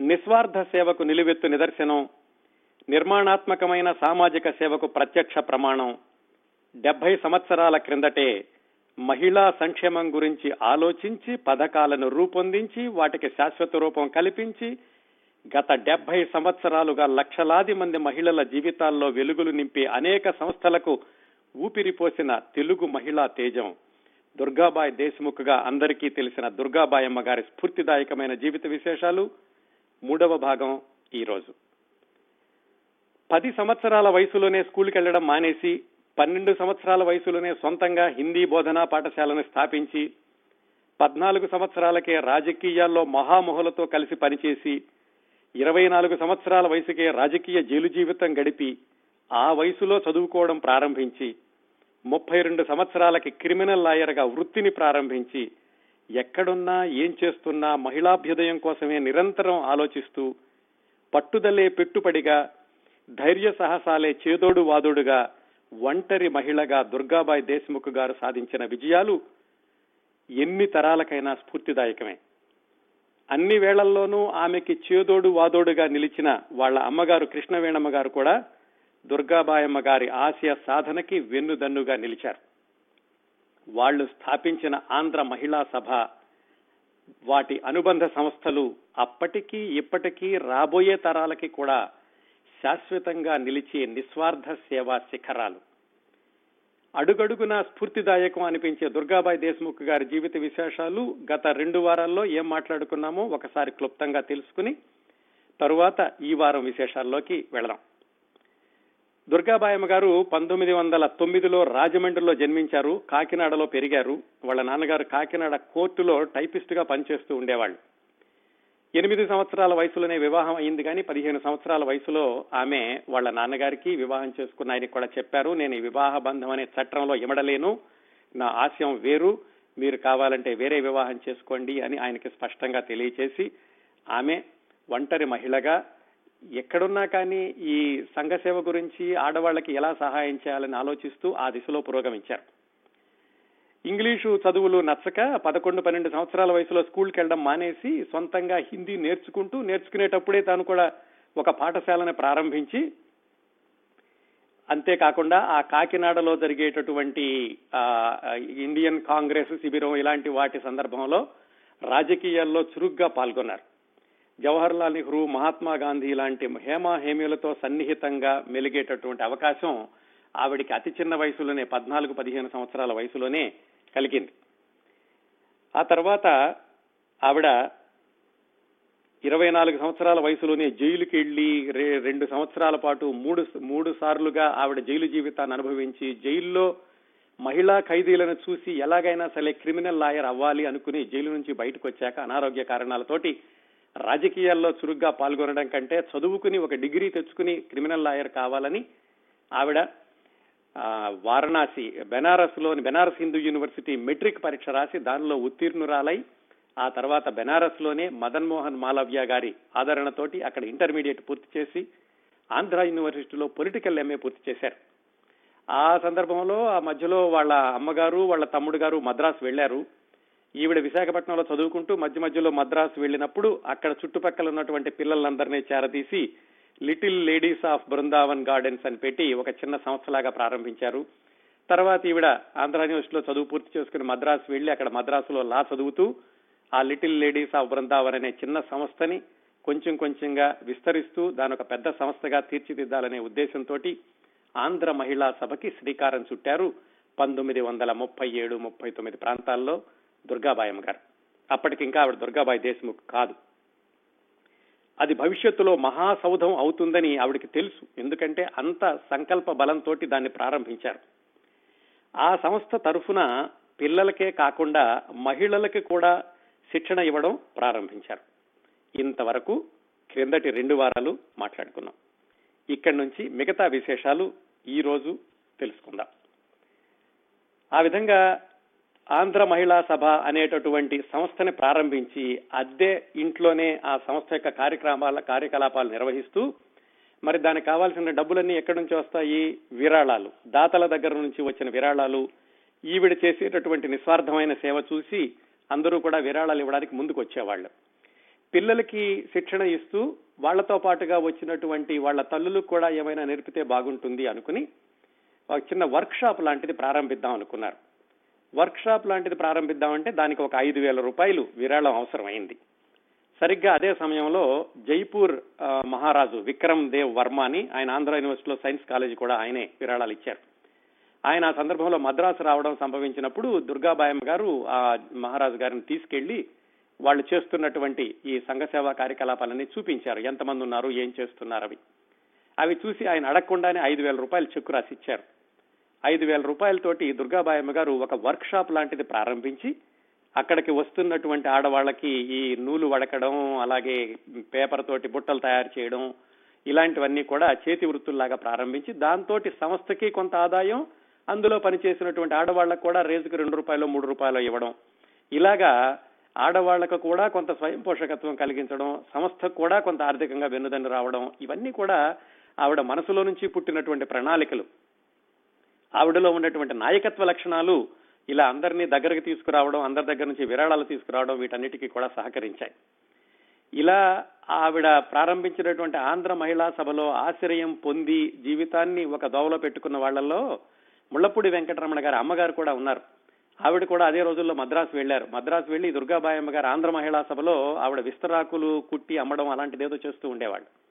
నిస్వార్థ సేవకు నిలువెత్తు నిదర్శనం నిర్మాణాత్మకమైన సామాజిక సేవకు ప్రత్యక్ష ప్రమాణం. డెబ్బై సంవత్సరాల క్రిందటే మహిళా సంక్షేమం గురించి ఆలోచించి పథకాలను రూపొందించి వాటికి శాశ్వత రూపం కల్పించి గత డెబ్బై సంవత్సరాలుగా లక్షలాది మంది మహిళల జీవితాల్లో వెలుగులు నింపి అనేక సంస్థలకు ఊపిరిపోసిన తెలుగు మహిళా తేజం. దుర్గాబాయ్ దేశ్ముఖ్గా అందరికీ తెలిసిన దుర్గాబాయమ్మ గారి స్ఫూర్తిదాయకమైన జీవిత విశేషాలు మూడవ భాగం ఈ రోజు పది సంవత్సరాల వయసులోనే స్కూల్కి వెళ్ళడం మానేసి పన్నెండు సంవత్సరాల వయసులోనే సొంతంగా హిందీ బోధనా పాఠశాలను స్థాపించి పద్నాలుగు సంవత్సరాలకే రాజకీయాల్లో మహామొహలతో కలిసి పనిచేసి ఇరవై నాలుగు సంవత్సరాల వయసుకే రాజకీయ జైలు జీవితం గడిపి ఆ వయసులో చదువుకోవడం ప్రారంభించి ముప్పై రెండు సంవత్సరాలకి క్రిమినల్ లాయర్గా వృత్తిని ప్రారంభించి ఎక్కడున్నా ఏం చేస్తున్నా మహిళాభ్యుదయం కోసమే నిరంతరం ఆలోచిస్తూ పట్టుదలే పెట్టుబడిగా ధైర్య సాహసాలే చేదోడు వాదోడుగా ఒంటరి మహిళగా దుర్గాబాయ్ దేశ్ముఖ్ గారు సాధించిన విజయాలు ఎన్ని తరాలకైనా స్ఫూర్తిదాయకమే. అన్ని వేళల్లోనూ ఆమెకి చేదోడు వాదోడుగా నిలిచిన వాళ్ళ అమ్మగారు కృష్ణవేణమ్మ గారు కూడా దుర్గాబాయమ్మ గారి ఆశయ సాధనకి వెన్నుదన్నుగా నిలిచారు. వాళ్ళు స్థాపించిన ఆంధ్ర మహిళా సభ వాటి అనుబంధ సంస్థలు అప్పటికీ ఇప్పటికీ రాబోయే తరాలకి కూడా శాశ్వతంగా నిలిచే నిస్వార్థ సేవా శిఖరాలు. అడుగడుగునా స్ఫూర్తిదాయకం అనిపించే దుర్గాబాయి దేశ్ముఖ్ గారి జీవిత విశేషాలు గత రెండు వారాల్లో ఏం మాట్లాడుకున్నామో ఒకసారి క్లుప్తంగా తెలుసుకుని తరువాత ఈ వారం విశేషాల్లోకి వెళదాం. దుర్గాబాయమ్మ గారు పంతొమ్మిది వందల తొమ్మిదిలో రాజమండ్రిలో జన్మించారు. కాకినాడలో పెరిగారు. వాళ్ళ నాన్నగారు కాకినాడ కోర్టులో టైపిస్ట్గా పనిచేస్తూ ఉండేవాళ్ళు. ఎనిమిది సంవత్సరాల వయసులోనే వివాహం అయింది కానీ పదిహేను సంవత్సరాల వయసులో ఆమె వాళ్ళ నాన్నగారికి వివాహం చేసుకున్న ఆయనకి కూడా చెప్పారు. నేను ఈ వివాహ బంధం అనే చట్టంలో ఇమడలేను. నా ఆశయం వేరు. మీరు కావాలంటే వేరే వివాహం చేసుకోండి అని ఆయనకి స్పష్టంగా తెలియచేసి ఆమె ఒంటరి మహిళగా ఎక్కడున్నా కానీ ఈ సంఘ సేవ గురించి ఆడవాళ్ళకి ఎలా సహాయం చేయాలని ఆలోచిస్తూ ఆ దిశలో పురోగమించారు. ఇంగ్లీషు చదువులు నచ్చక పదకొండు పన్నెండు సంవత్సరాల వయసులో స్కూల్కి వెళ్ళడం మానేసి సొంతంగా హిందీ నేర్చుకుంటూ నేర్చుకునేటప్పుడే తాను కూడా ఒక పాఠశాలను ప్రారంభించి అంతేకాకుండా ఆ కాకినాడలో జరిగేటటువంటి ఇండియన్ కాంగ్రెస్ శిబిరం ఇలాంటి వాటి సందర్భంలో రాజకీయాల్లో చురుగ్గా పాల్గొన్నారు. జవహర్ లాల్ నెహ్రూ మహాత్మా గాంధీ లాంటి హేమ హేమియులతో సన్నిహితంగా మెలిగేటటువంటి అవకాశం ఆవిడికి అతి చిన్న వయసులోనే పద్నాలుగు పదిహేను సంవత్సరాల వయసులోనే కలిగింది. ఆ తర్వాత ఆవిడ ఇరవై నాలుగు సంవత్సరాల వయసులోనే జైలుకి వెళ్ళి రెండు సంవత్సరాల పాటు మూడు మూడు సార్లుగా ఆవిడ జైలు జీవితాన్ని అనుభవించి జైల్లో మహిళా ఖైదీలను చూసి ఎలాగైనా సరే క్రిమినల్ లాయర్ అవ్వాలి అనుకుని జైలు నుంచి బయటకు వచ్చాక అనారోగ్య కారణాలతోటి రాజకీయాల్లో చురుగ్గా పాల్గొనడం కంటే చదువుకుని ఒక డిగ్రీ తెచ్చుకుని క్రిమినల్ లాయర్ కావాలని ఆవిడ వారణాసి బెనారస్లోని బెనారస్ హిందూ యూనివర్సిటీ మెట్రిక్ పరీక్ష రాసి దానిలో ఉత్తీర్ణురాలై ఆ తర్వాత బెనారస్లోనే మదన్ మోహన్ మాలవ్య గారి ఆదరణతోటి అక్కడ ఇంటర్మీడియట్ పూర్తి చేసి ఆంధ్ర యూనివర్సిటీలో పొలిటికల్ ఎంఏ పూర్తి చేశారు. ఆ సందర్భంలో ఆ మధ్యలో వాళ్ళ అమ్మగారు వాళ్ళ తమ్ముడు గారు మద్రాసు వెళ్ళారు ఈవిడ విశాఖపట్నంలో చదువుకుంటూ మధ్య మధ్యలో మద్రాసు వెళ్ళినప్పుడు అక్కడ చుట్టుపక్కల ఉన్నటువంటి పిల్లలందరినీ చేరదీసి little ladies of Brindavan gardens అని పెట్టి ఒక చిన్న సంస్థలాగా ప్రారంభించారు. తర్వాత ఈవిడ ఆంధ్ర యూనివర్సిటీలో చదువు పూర్తి చేసుకుని మద్రాసు వెళ్ళి అక్కడ మద్రాసులో లా చదువుతూ ఆ లిటిల్ లేడీస్ ఆఫ్ బృందావన్ అనే చిన్న సంస్థని కొంచెం కొంచెంగా విస్తరిస్తూ దాని ఒక పెద్ద సంస్థగా తీర్చిదిద్దాలనే ఉద్దేశంతో ఆంధ్ర మహిళా సభకి శ్రీకారం చుట్టారు. పంతొమ్మిది వందల ముప్పై ఏడు ముప్పై తొమ్మిది ప్రాంతాల్లో దుర్గాబాయమ్మ గారు. అప్పటికి ఇంకా ఆవిడ దుర్గాబాయి దేశముఖ్ కాదు. అది భవిష్యత్తులో మహాసౌధం అవుతుందని ఆవిడకి తెలుసు. ఎందుకంటే అంత సంకల్ప బలంతో దాన్ని ప్రారంభించారు. ఆ సంస్థ తరఫున పిల్లలకే కాకుండా మహిళలకి కూడా శిక్షణ ఇవ్వడం ప్రారంభించారు. ఇంతవరకు క్రిందటి రెండు వారాలు మాట్లాడుకున్నాం. ఇక్కడి నుంచి మిగతా విశేషాలు ఈ రోజు తెలుసుకుందాం. ఆ విధంగా ఆంధ్ర మహిళా సభ అనేటటువంటి సంస్థని ప్రారంభించి అద్దె ఇంట్లోనే ఆ సంస్థ యొక్క కార్యక్రమాల కార్యకలాపాలు నిర్వహిస్తూ మరి దానికి కావాల్సిన డబ్బులన్నీ ఎక్కడి నుంచి వస్తాయి? విరాళాలు. దాతల దగ్గర నుంచి వచ్చిన విరాళాలు. ఈవిడ చేసేటటువంటి నిస్వార్థమైన సేవ చూసి అందరూ కూడా విరాళాలు ఇవ్వడానికి ముందుకు వచ్చేవాళ్ళు. పిల్లలకి శిక్షణ ఇస్తూ వాళ్ళతో పాటుగా వచ్చినటువంటి వాళ్ళ తల్లులకు కూడా ఏమైనా నేర్పితే బాగుంటుంది అనుకుని ఒక చిన్న వర్క్ షాప్ లాంటిది ప్రారంభిద్దాం అనుకున్నారు. వర్క్ షాప్ లాంటిది ప్రారంభిద్దామంటే దానికి ఒక ఐదు వేల రూపాయలు విరాళం అవసరమైంది. సరిగ్గా అదే సమయంలో జైపూర్ మహారాజు విక్రమ్ దేవ్ వర్మ అని ఆయన ఆంధ్ర యూనివర్సిటీలో సైన్స్ కాలేజీ కూడా ఆయనే విరాళాలు ఇచ్చారు. ఆయన ఆ సందర్భంలో మద్రాసు రావడం సంభవించినప్పుడు దుర్గాబాయమ్మ గారు ఆ మహారాజు గారిని తీసుకెళ్ళి వాళ్ళు చేస్తున్నటువంటి ఈ సంఘసేవా కార్యకలాపాలన్నీ చూపించారు. ఎంతమంది ఉన్నారు ఏం చేస్తున్నారు అవి. అవి చూసి ఆయన అడగకుండానే ఐదు వేల రూపాయలు చెక్కు రాసి ఇచ్చారు. ఐదు వేల రూపాయలతోటి దుర్గాబాయమ్మ గారు ఒక వర్క్ షాప్ లాంటిది ప్రారంభించి అక్కడికి వస్తున్నటువంటి ఆడవాళ్ళకి ఈ నూలు వడకడం అలాగే పేపర్ తోటి బుట్టలు తయారు చేయడం ఇలాంటివన్నీ కూడా చేతి వృత్తుల్లాగా ప్రారంభించి దాంతో సంస్థకి కొంత ఆదాయం అందులో పనిచేసినటువంటి ఆడవాళ్ళకు కూడా రేజుకు రెండు రూపాయలు మూడు రూపాయలు ఇవ్వడం. ఇలాగా ఆడవాళ్ళకు కూడా కొంత స్వయం పోషకత్వం కలిగించడం సంస్థకు కూడా కొంత ఆర్థికంగా వెన్నుదన్ను రావడం ఇవన్నీ కూడా ఆవిడ మనసులో నుంచి పుట్టినటువంటి ప్రణాళికలు. ఆవిడలో ఉన్నటువంటి నాయకత్వ లక్షణాలు ఇలా అందరినీ దగ్గరకు తీసుకురావడం అందరి దగ్గర నుంచి విరాళాలు తీసుకురావడం వీటన్నిటికీ కూడా సహకరించాయి. ఇలా ఆవిడ ప్రారంభించినటువంటి ఆంధ్ర మహిళా సభలో ఆశ్రయం పొంది జీవితాన్ని ఒక దోవలో పెట్టుకున్న వాళ్ళల్లో ముళ్ళపూడి వెంకటరమణ గారి అమ్మగారు కూడా ఉన్నారు. ఆవిడ కూడా అదే రోజుల్లో మద్రాసు వెళ్ళారు మద్రాసు వెళ్ళి దుర్గాబాయమ్మ గారు ఆంధ్ర మహిళా సభలో ఆవిడ విస్తరాకులు కుట్టి అమ్మడం అలాంటిదేదో చేస్తూ ఉండేవాళ్ళు.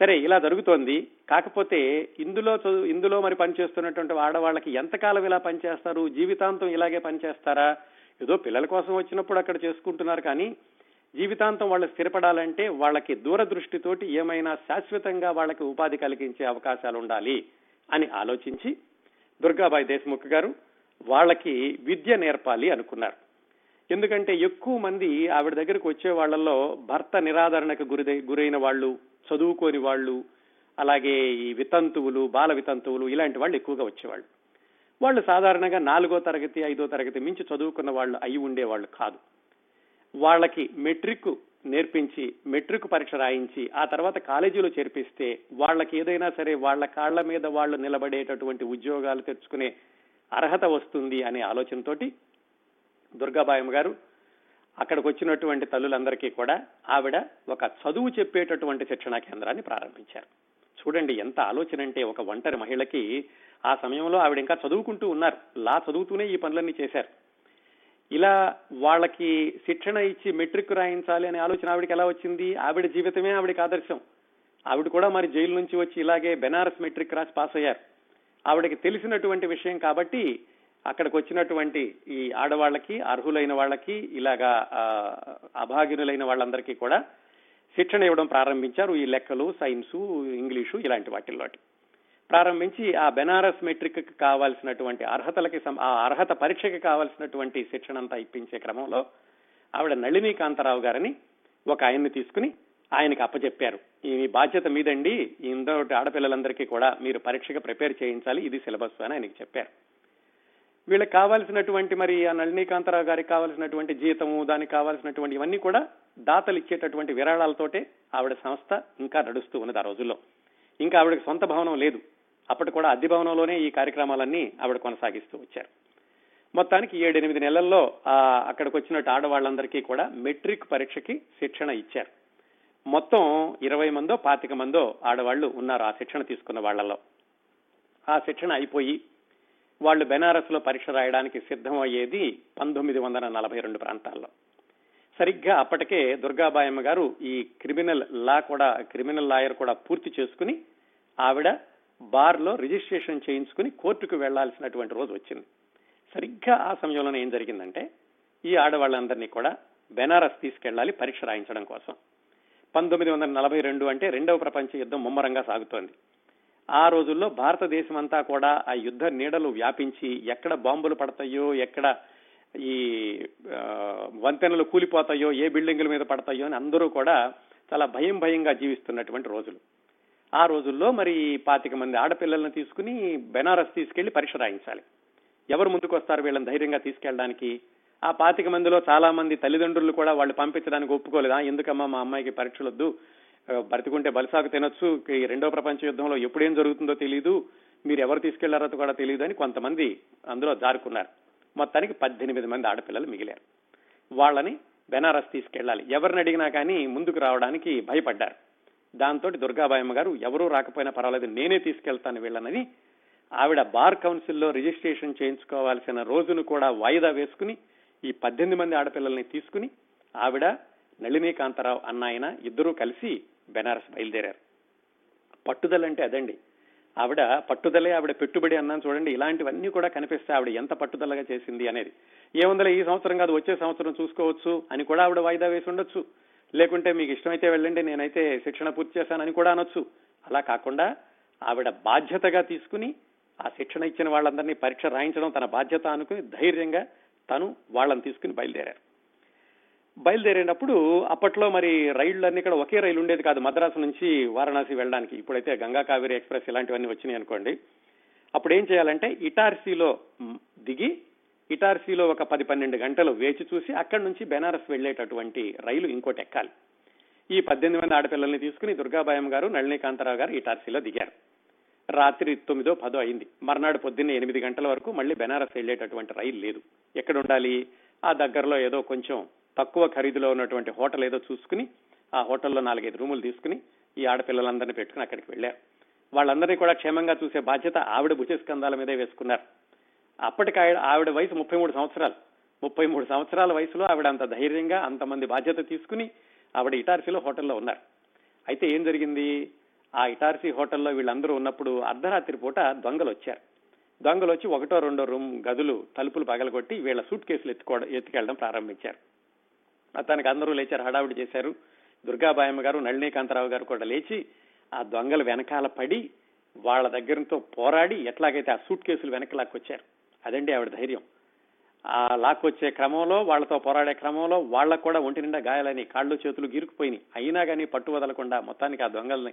సరే ఇలా జరుగుతోంది. కాకపోతే ఇందులో చదువు ఇందులో మరి పనిచేస్తున్నటువంటి ఆడవాళ్ళకి ఎంతకాలం ఇలా పనిచేస్తారు జీవితాంతం ఇలాగే పనిచేస్తారా ఏదో పిల్లల కోసం వచ్చినప్పుడు అక్కడ చేసుకుంటున్నారు కానీ జీవితాంతం వాళ్ళు స్థిరపడాలంటే వాళ్ళకి దూరదృష్టితోటి ఏమైనా శాశ్వతంగా వాళ్ళకి ఉపాధి కలిగించే అవకాశాలు ఉండాలి అని ఆలోచించి దుర్గాబాయి దేశ్ముఖ్ గారు వాళ్ళకి విద్య నేర్పాలి అనుకున్నారు. ఎందుకంటే ఎక్కువ మంది ఆవిడ దగ్గరకు వచ్చే వాళ్ళల్లో భర్త నిరాదరణకు గురి గురైన వాళ్ళు చదువుకోని వాళ్ళు అలాగే ఈ వితంతువులు బాల వితంతువులు ఇలాంటి వాళ్ళు ఎక్కువగా వచ్చేవాళ్ళు. వాళ్ళు సాధారణంగా నాలుగో తరగతి ఐదో తరగతి మించి చదువుకున్న వాళ్ళు అయి ఉండేవాళ్ళు కాదు. వాళ్ళకి మెట్రిక్ నేర్పించి మెట్రిక్ పరీక్ష రాయించి ఆ తర్వాత కాలేజీలో చేర్పిస్తే వాళ్ళకి ఏదైనా సరే వాళ్ళ కాళ్ళ మీద వాళ్ళు నిలబడేటటువంటి ఉద్యోగాలు తెచ్చుకునే అర్హత వస్తుంది అనే ఆలోచనతోటి దుర్గాబాయమ్మ గారు అక్కడికి వచ్చినటువంటి తల్లులందరికీ కూడా ఆవిడ ఒక చదువు చెప్పేటటువంటి శిక్షణా కేంద్రాన్ని ప్రారంభించారు. చూడండి ఎంత ఆలోచన అంటే ఒక ఒంటరి మహిళకి ఆ సమయంలో ఆవిడ ఇంకా చదువుకుంటూ ఉన్నారు. లా చదువుతూనే ఈ పనులన్నీ చేశారు. ఇలా వాళ్ళకి శిక్షణ ఇచ్చి మెట్రిక్ రాయించాలి అనే ఆలోచన ఆవిడకి ఎలా వచ్చింది? ఆవిడ జీవితమే ఆవిడకి ఆదర్శం. ఆవిడ కూడా మరి జైలు నుంచి వచ్చి ఇలాగే బెనారస్ మెట్రిక్ రాసి పాస్ అయ్యారు. ఆవిడకి తెలిసినటువంటి విషయం కాబట్టి అక్కడికి వచ్చినటువంటి ఈ ఆడవాళ్ళకి అర్హులైన వాళ్ళకి ఇలాగా అభాగ్యులైన వాళ్ళందరికీ కూడా శిక్షణ ఇవ్వడం ప్రారంభించారు. ఈ లెక్కలు సైన్సు ఇంగ్లీషు ఇలాంటి వాటిల్లోటి. ప్రారంభించి ఆ బెనారస్ మెట్రిక్ కావాల్సినటువంటి అర్హతలకి ఆ అర్హత పరీక్షకి కావాల్సినటువంటి శిక్షణ అంతా ఇప్పించే క్రమంలో ఆవిడ నళిని కాంతారావు గారిని ఒక ఆయన్ని తీసుకుని ఆయనకి అప్పచెప్పారు ఈ బాధ్యత మీదండి. ఇందరూ ఆడపిల్లలందరికీ కూడా మీరు పరీక్షగా ప్రిపేర్ చేయించాలి. ఇది సిలబస్ అని ఆయనకి చెప్పారు. వీళ్ళకి కావాల్సినటువంటి మరి ఆ నళినీకాంతరావు గారికి కావాల్సినటువంటి జీతము దానికి కావాల్సినటువంటి ఇవన్నీ కూడా దాతలు ఇచ్చేటటువంటి విరాళాలతోటే ఆవిడ సంస్థ ఇంకా నడుస్తూ ఉన్నది ఆ రోజుల్లో. ఇంకా ఆవిడకి సొంత భవనం లేదు. అప్పటి కూడా అద్దె భవనంలోనే ఈ కార్యక్రమాలన్నీ ఆవిడ కొనసాగిస్తూ వచ్చారు. మొత్తానికి ఏడెనిమిది నెలల్లో అక్కడికి వచ్చినట్టు ఆడవాళ్ళందరికీ కూడా మెట్రిక్ పరీక్షకి శిక్షణ ఇచ్చారు. మొత్తం ఇరవై మందో పాతిక మందో ఆడవాళ్ళు ఉన్నారు ఆ శిక్షణ తీసుకున్న వాళ్ళలో. ఆ శిక్షణ అయిపోయి వాళ్ళు బెనారస్లో పరీక్ష రాయడానికి సిద్ధం అయ్యేది పంతొమ్మిది వందల నలభై రెండు ప్రాంతాల్లో. సరిగ్గా అప్పటికే దుర్గాబాయమ్మ గారు ఈ క్రిమినల్ లా కూడా క్రిమినల్ లాయర్ కూడా పూర్తి చేసుకుని ఆవిడ బార్లో రిజిస్ట్రేషన్ చేయించుకుని కోర్టుకు వెళ్ళాల్సినటువంటి రోజు వచ్చింది. సరిగ్గా ఆ సమయంలోనే ఏం జరిగిందంటే ఈ ఆడవాళ్ళందరినీ కూడా బెనారస్ తీసుకెళ్ళాలి పరీక్ష రాయించడం కోసం. పంతొమ్మిది వందల నలభై రెండు అంటే రెండవ ప్రపంచ యుద్ధం ముమ్మరంగా సాగుతోంది. ఆ రోజుల్లో భారతదేశం అంతా కూడా ఆ యుద్ధ నీడలు వ్యాపించి ఎక్కడ బాంబులు పడతాయో ఎక్కడ ఈ వంతెనలు కూలిపోతాయో ఏ బిల్డింగుల మీద పడతాయో అని అందరూ కూడా చాలా భయం భయంగా జీవిస్తున్నటువంటి రోజులు. ఆ రోజుల్లో మరి పాతిక మంది ఆడపిల్లలను తీసుకుని బెనారస్ తీసుకెళ్ళి పరీక్ష రాయించాలి. ఎవరు ముందుకు వస్తారు వీళ్ళని ధైర్యంగా తీసుకెళ్ళడానికి? ఆ పాతిక మందిలో చాలా మంది తల్లిదండ్రులు కూడా వాళ్ళు పంపించడానికి ఒప్పుకోలేదా. ఎందుకమ్మా మా అమ్మాయికి పరీక్షలు వద్దు బ్రతికుంటే బలిసాకు తినొచ్చు. ఈ రెండో ప్రపంచ యుద్ధంలో ఎప్పుడేం జరుగుతుందో తెలియదు మీరు ఎవరు తీసుకెళ్ళారో కూడా తెలియదు అని కొంతమంది అందులో జారుకున్నారు. మొత్తానికి పద్దెనిమిది మంది ఆడపిల్లలు మిగిలారు. వాళ్ళని బెనారస్ తీసుకెళ్ళాలి. ఎవరిని అడిగినా కానీ ముందుకు రావడానికి భయపడ్డారు. దాంతో దుర్గాబాయమ్మ గారు ఎవరూ రాకపోయినా పర్వాలేదు నేనే తీసుకెళ్తాను వీళ్ళనని ఆవిడ బార్ కౌన్సిల్లో రిజిస్ట్రేషన్ చేయించుకోవాల్సిన రోజును కూడా వాయిదా వేసుకుని ఈ పద్దెనిమిది మంది ఆడపిల్లల్ని తీసుకుని ఆవిడ నళినీకాంతారావు అన్నాయన ఇద్దరూ కలిసి బెనారస్ బయలుదేరారు. పట్టుదల అంటే అదండి. ఆవిడ పట్టుదలే ఆవిడ పెట్టుబడి అన్నాను చూడండి ఇలాంటివన్నీ కూడా కనిపిస్తే ఆవిడ ఎంత పట్టుదలగా చేసింది అనేది. ఏముందలే ఈ సంవత్సరం కాదు వచ్చే సంవత్సరం చూసుకోవచ్చు అని కూడా ఆవిడ వాయిదా వేసి ఉండొచ్చు. లేకుంటే మీకు ఇష్టమైతే వెళ్ళండి నేనైతే శిక్షణ పూర్తి చేశానని కూడా అనొచ్చు. అలా కాకుండా ఆవిడ బాధ్యతగా తీసుకుని ఆ శిక్షణ ఇచ్చిన వాళ్ళందరినీ పరీక్ష రాయించడం తన బాధ్యత అనుకుని ధైర్యంగా తను వాళ్ళని తీసుకుని బయలుదేరారు. బయలుదేరినప్పుడు అప్పట్లో మరి రైళ్ళన్నీ ఇక్కడ ఒకే రైలు ఉండేది కాదు మద్రాసు నుంచి వారణాసి వెళ్ళడానికి. ఇప్పుడైతే గంగా కావేరి ఎక్స్ప్రెస్ ఇలాంటివన్నీ వచ్చినాయి అనుకోండి. అప్పుడు ఏం చేయాలంటే ఇటార్సీలో దిగి ఇటార్సీలో ఒక పది పన్నెండు గంటలు వేచి చూసి అక్కడి నుంచి బెనారస్ వెళ్ళేటటువంటి రైలు ఇంకోటి ఎక్కాలి. ఈ పద్దెనిమిది మంది ఆడపిల్లల్ని తీసుకుని దుర్గాబాయం గారు నళినీకాంతరావు గారు ఇటార్సీలో దిగారు. రాత్రి తొమ్మిదో పదో అయింది. మర్నాడు పొద్దున్నే ఎనిమిది గంటల వరకు మళ్ళీ బెనారస్ వెళ్ళేటటువంటి రైలు లేదు. ఎక్కడ ఉండాలి? ఆ దగ్గరలో ఏదో కొంచెం తక్కువ ఖరీదులో ఉన్నటువంటి హోటల్ ఏదో చూసుకుని ఆ హోటల్లో నాలుగైదు రూములు తీసుకుని ఈ ఆడపిల్లలందరినీ పెట్టుకుని అక్కడికి వెళ్ళారు వాళ్ళందరినీ కూడా క్షేమంగా చూసే బాధ్యత ఆవిడ భుజస్కంధాల మీదే వేసుకున్నారు. అప్పటికి ఆవిడ వయసు ముప్పై మూడు సంవత్సరాలు. ముప్పై మూడు సంవత్సరాల వయసులో ఆవిడ అంత ధైర్యంగా అంతమంది బాధ్యత తీసుకుని ఆవిడ ఇటార్సీలో హోటల్లో ఉన్నారు. అయితే ఏం జరిగింది? ఆ ఇటార్సీ హోటల్లో వీళ్ళందరూ ఉన్నప్పుడు అర్ధరాత్రి పూట దొంగలు వచ్చారు దొంగలు వచ్చి ఒకటో రెండో రూమ్ గదులు తలుపులు పగలగొట్టి వీళ్ళ సూట్ కేసులు ఎత్తుకోవడం ఎత్తుకెళ్ళడం ప్రారంభించారు. అతనికి అందరూ లేచారు హడావిడి చేశారు. దుర్గాబాయమ్మ గారు నళినీకాంతరావు గారు కూడా లేచి ఆ దొంగలు వెనకాల పడి వాళ్ళ దగ్గరతో పోరాడి ఎట్లాగైతే ఆ సూట్ కేసులు వెనక్కి లాక్కొచ్చారు. అదండి ఆవిడ ధైర్యం. ఆ లాక్కొచ్చే క్రమంలో వాళ్ళతో పోరాడే క్రమంలో వాళ్ళకు కూడా ఒంటి నిండా గాయాలని కాళ్ళు చేతులు గీరుకుపోయినాయి. అయినా కానీ పట్టు వదలకుండా మొత్తానికి ఆ దొంగల్ని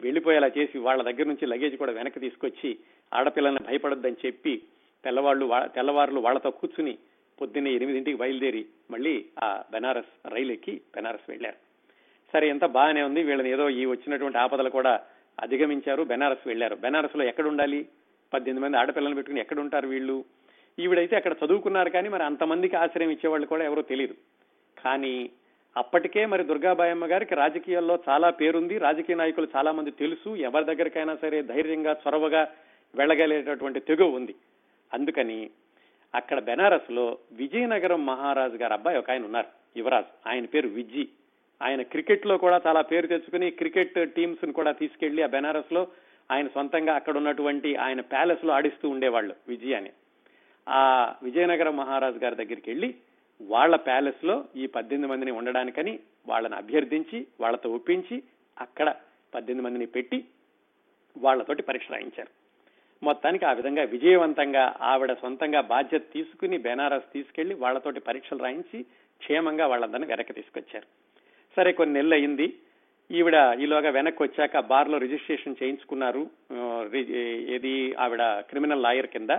వెళ్ళిపోయేలా చేసి వాళ్ళ దగ్గర నుంచి లగేజ్ కూడా వెనక్కి తీసుకొచ్చి ఆడపిల్లల్ని భయపడొద్దని చెప్పి తెల్లవాళ్ళు తెల్లవారులు వాళ్ళతో కూర్చుని పొద్దున్నే ఎనిమిదింటికి బయలుదేరి మళ్ళీ ఆ బెనారస్ రైలు ఎక్కి బెనారస్ వెళ్ళారు సరే ఎంత బాగానే ఉంది. వీళ్ళని ఏదో ఈ వచ్చినటువంటి ఆపదలు కూడా అధిగమించారు. బెనారస్ వెళ్ళారు బెనారస్లో ఎక్కడ ఉండాలి పద్దెనిమిది మంది ఆడపిల్లలు పెట్టుకుని ఎక్కడ ఉంటారు వీళ్ళు? ఈవిడైతే అక్కడ చదువుకున్నారు కానీ మరి అంతమందికి ఆశ్రయం ఇచ్చేవాళ్ళు కూడా ఎవరో తెలియదు కానీ అప్పటికే మరి దుర్గాబాయమ్మ గారికి రాజకీయాల్లో చాలా పేరుంది. రాజకీయ నాయకులు చాలా మంది తెలుసు. ఎవరి దగ్గరికైనా సరే ధైర్యంగా చొరవగా వెళ్ళగలిగేటటువంటి తెగువ ఉంది. అందుకని అక్కడ బెనారస్లో విజయనగరం మహారాజు గారు అబ్బాయి ఒక ఆయన ఉన్నారు యువరాజ్. ఆయన పేరు విజ్జి. ఆయన క్రికెట్లో కూడా చాలా పేరు తెచ్చుకుని క్రికెట్ టీమ్స్ను కూడా తీసుకెళ్ళి ఆ బెనారస్లో ఆయన సొంతంగా అక్కడ ఉన్నటువంటి ఆయన ప్యాలెస్లో ఆడిస్తూ ఉండేవాళ్ళు విజయ్ అని. ఆ విజయనగరం మహారాజు గారి దగ్గరికి వెళ్ళి వాళ్ళ ప్యాలెస్లో ఈ పద్దెనిమిది మందిని ఉండడానికని వాళ్ళని అభ్యర్థించి వాళ్ళతో ఒప్పించి అక్కడ పద్దెనిమిది మందిని పెట్టి వాళ్ళతోటి పరీక్ష రాయించారు. మొత్తానికి ఆ విధంగా విజయవంతంగా ఆవిడ సొంతంగా బాధ్యత తీసుకుని బెనారస్ తీసుకెళ్ళి వాళ్ళతోటి పరీక్షలు రాయించి క్షేమంగా వాళ్ళందరినీ వెనక్కి తీసుకొచ్చారు. సరే కొన్ని నెలలు అయింది ఈవిడ ఈలోగా వెనక్కి వచ్చాక బార్లో రిజిస్ట్రేషన్ చేయించుకున్నారు. ఏది? ఆవిడ క్రిమినల్ లాయర్ కింద.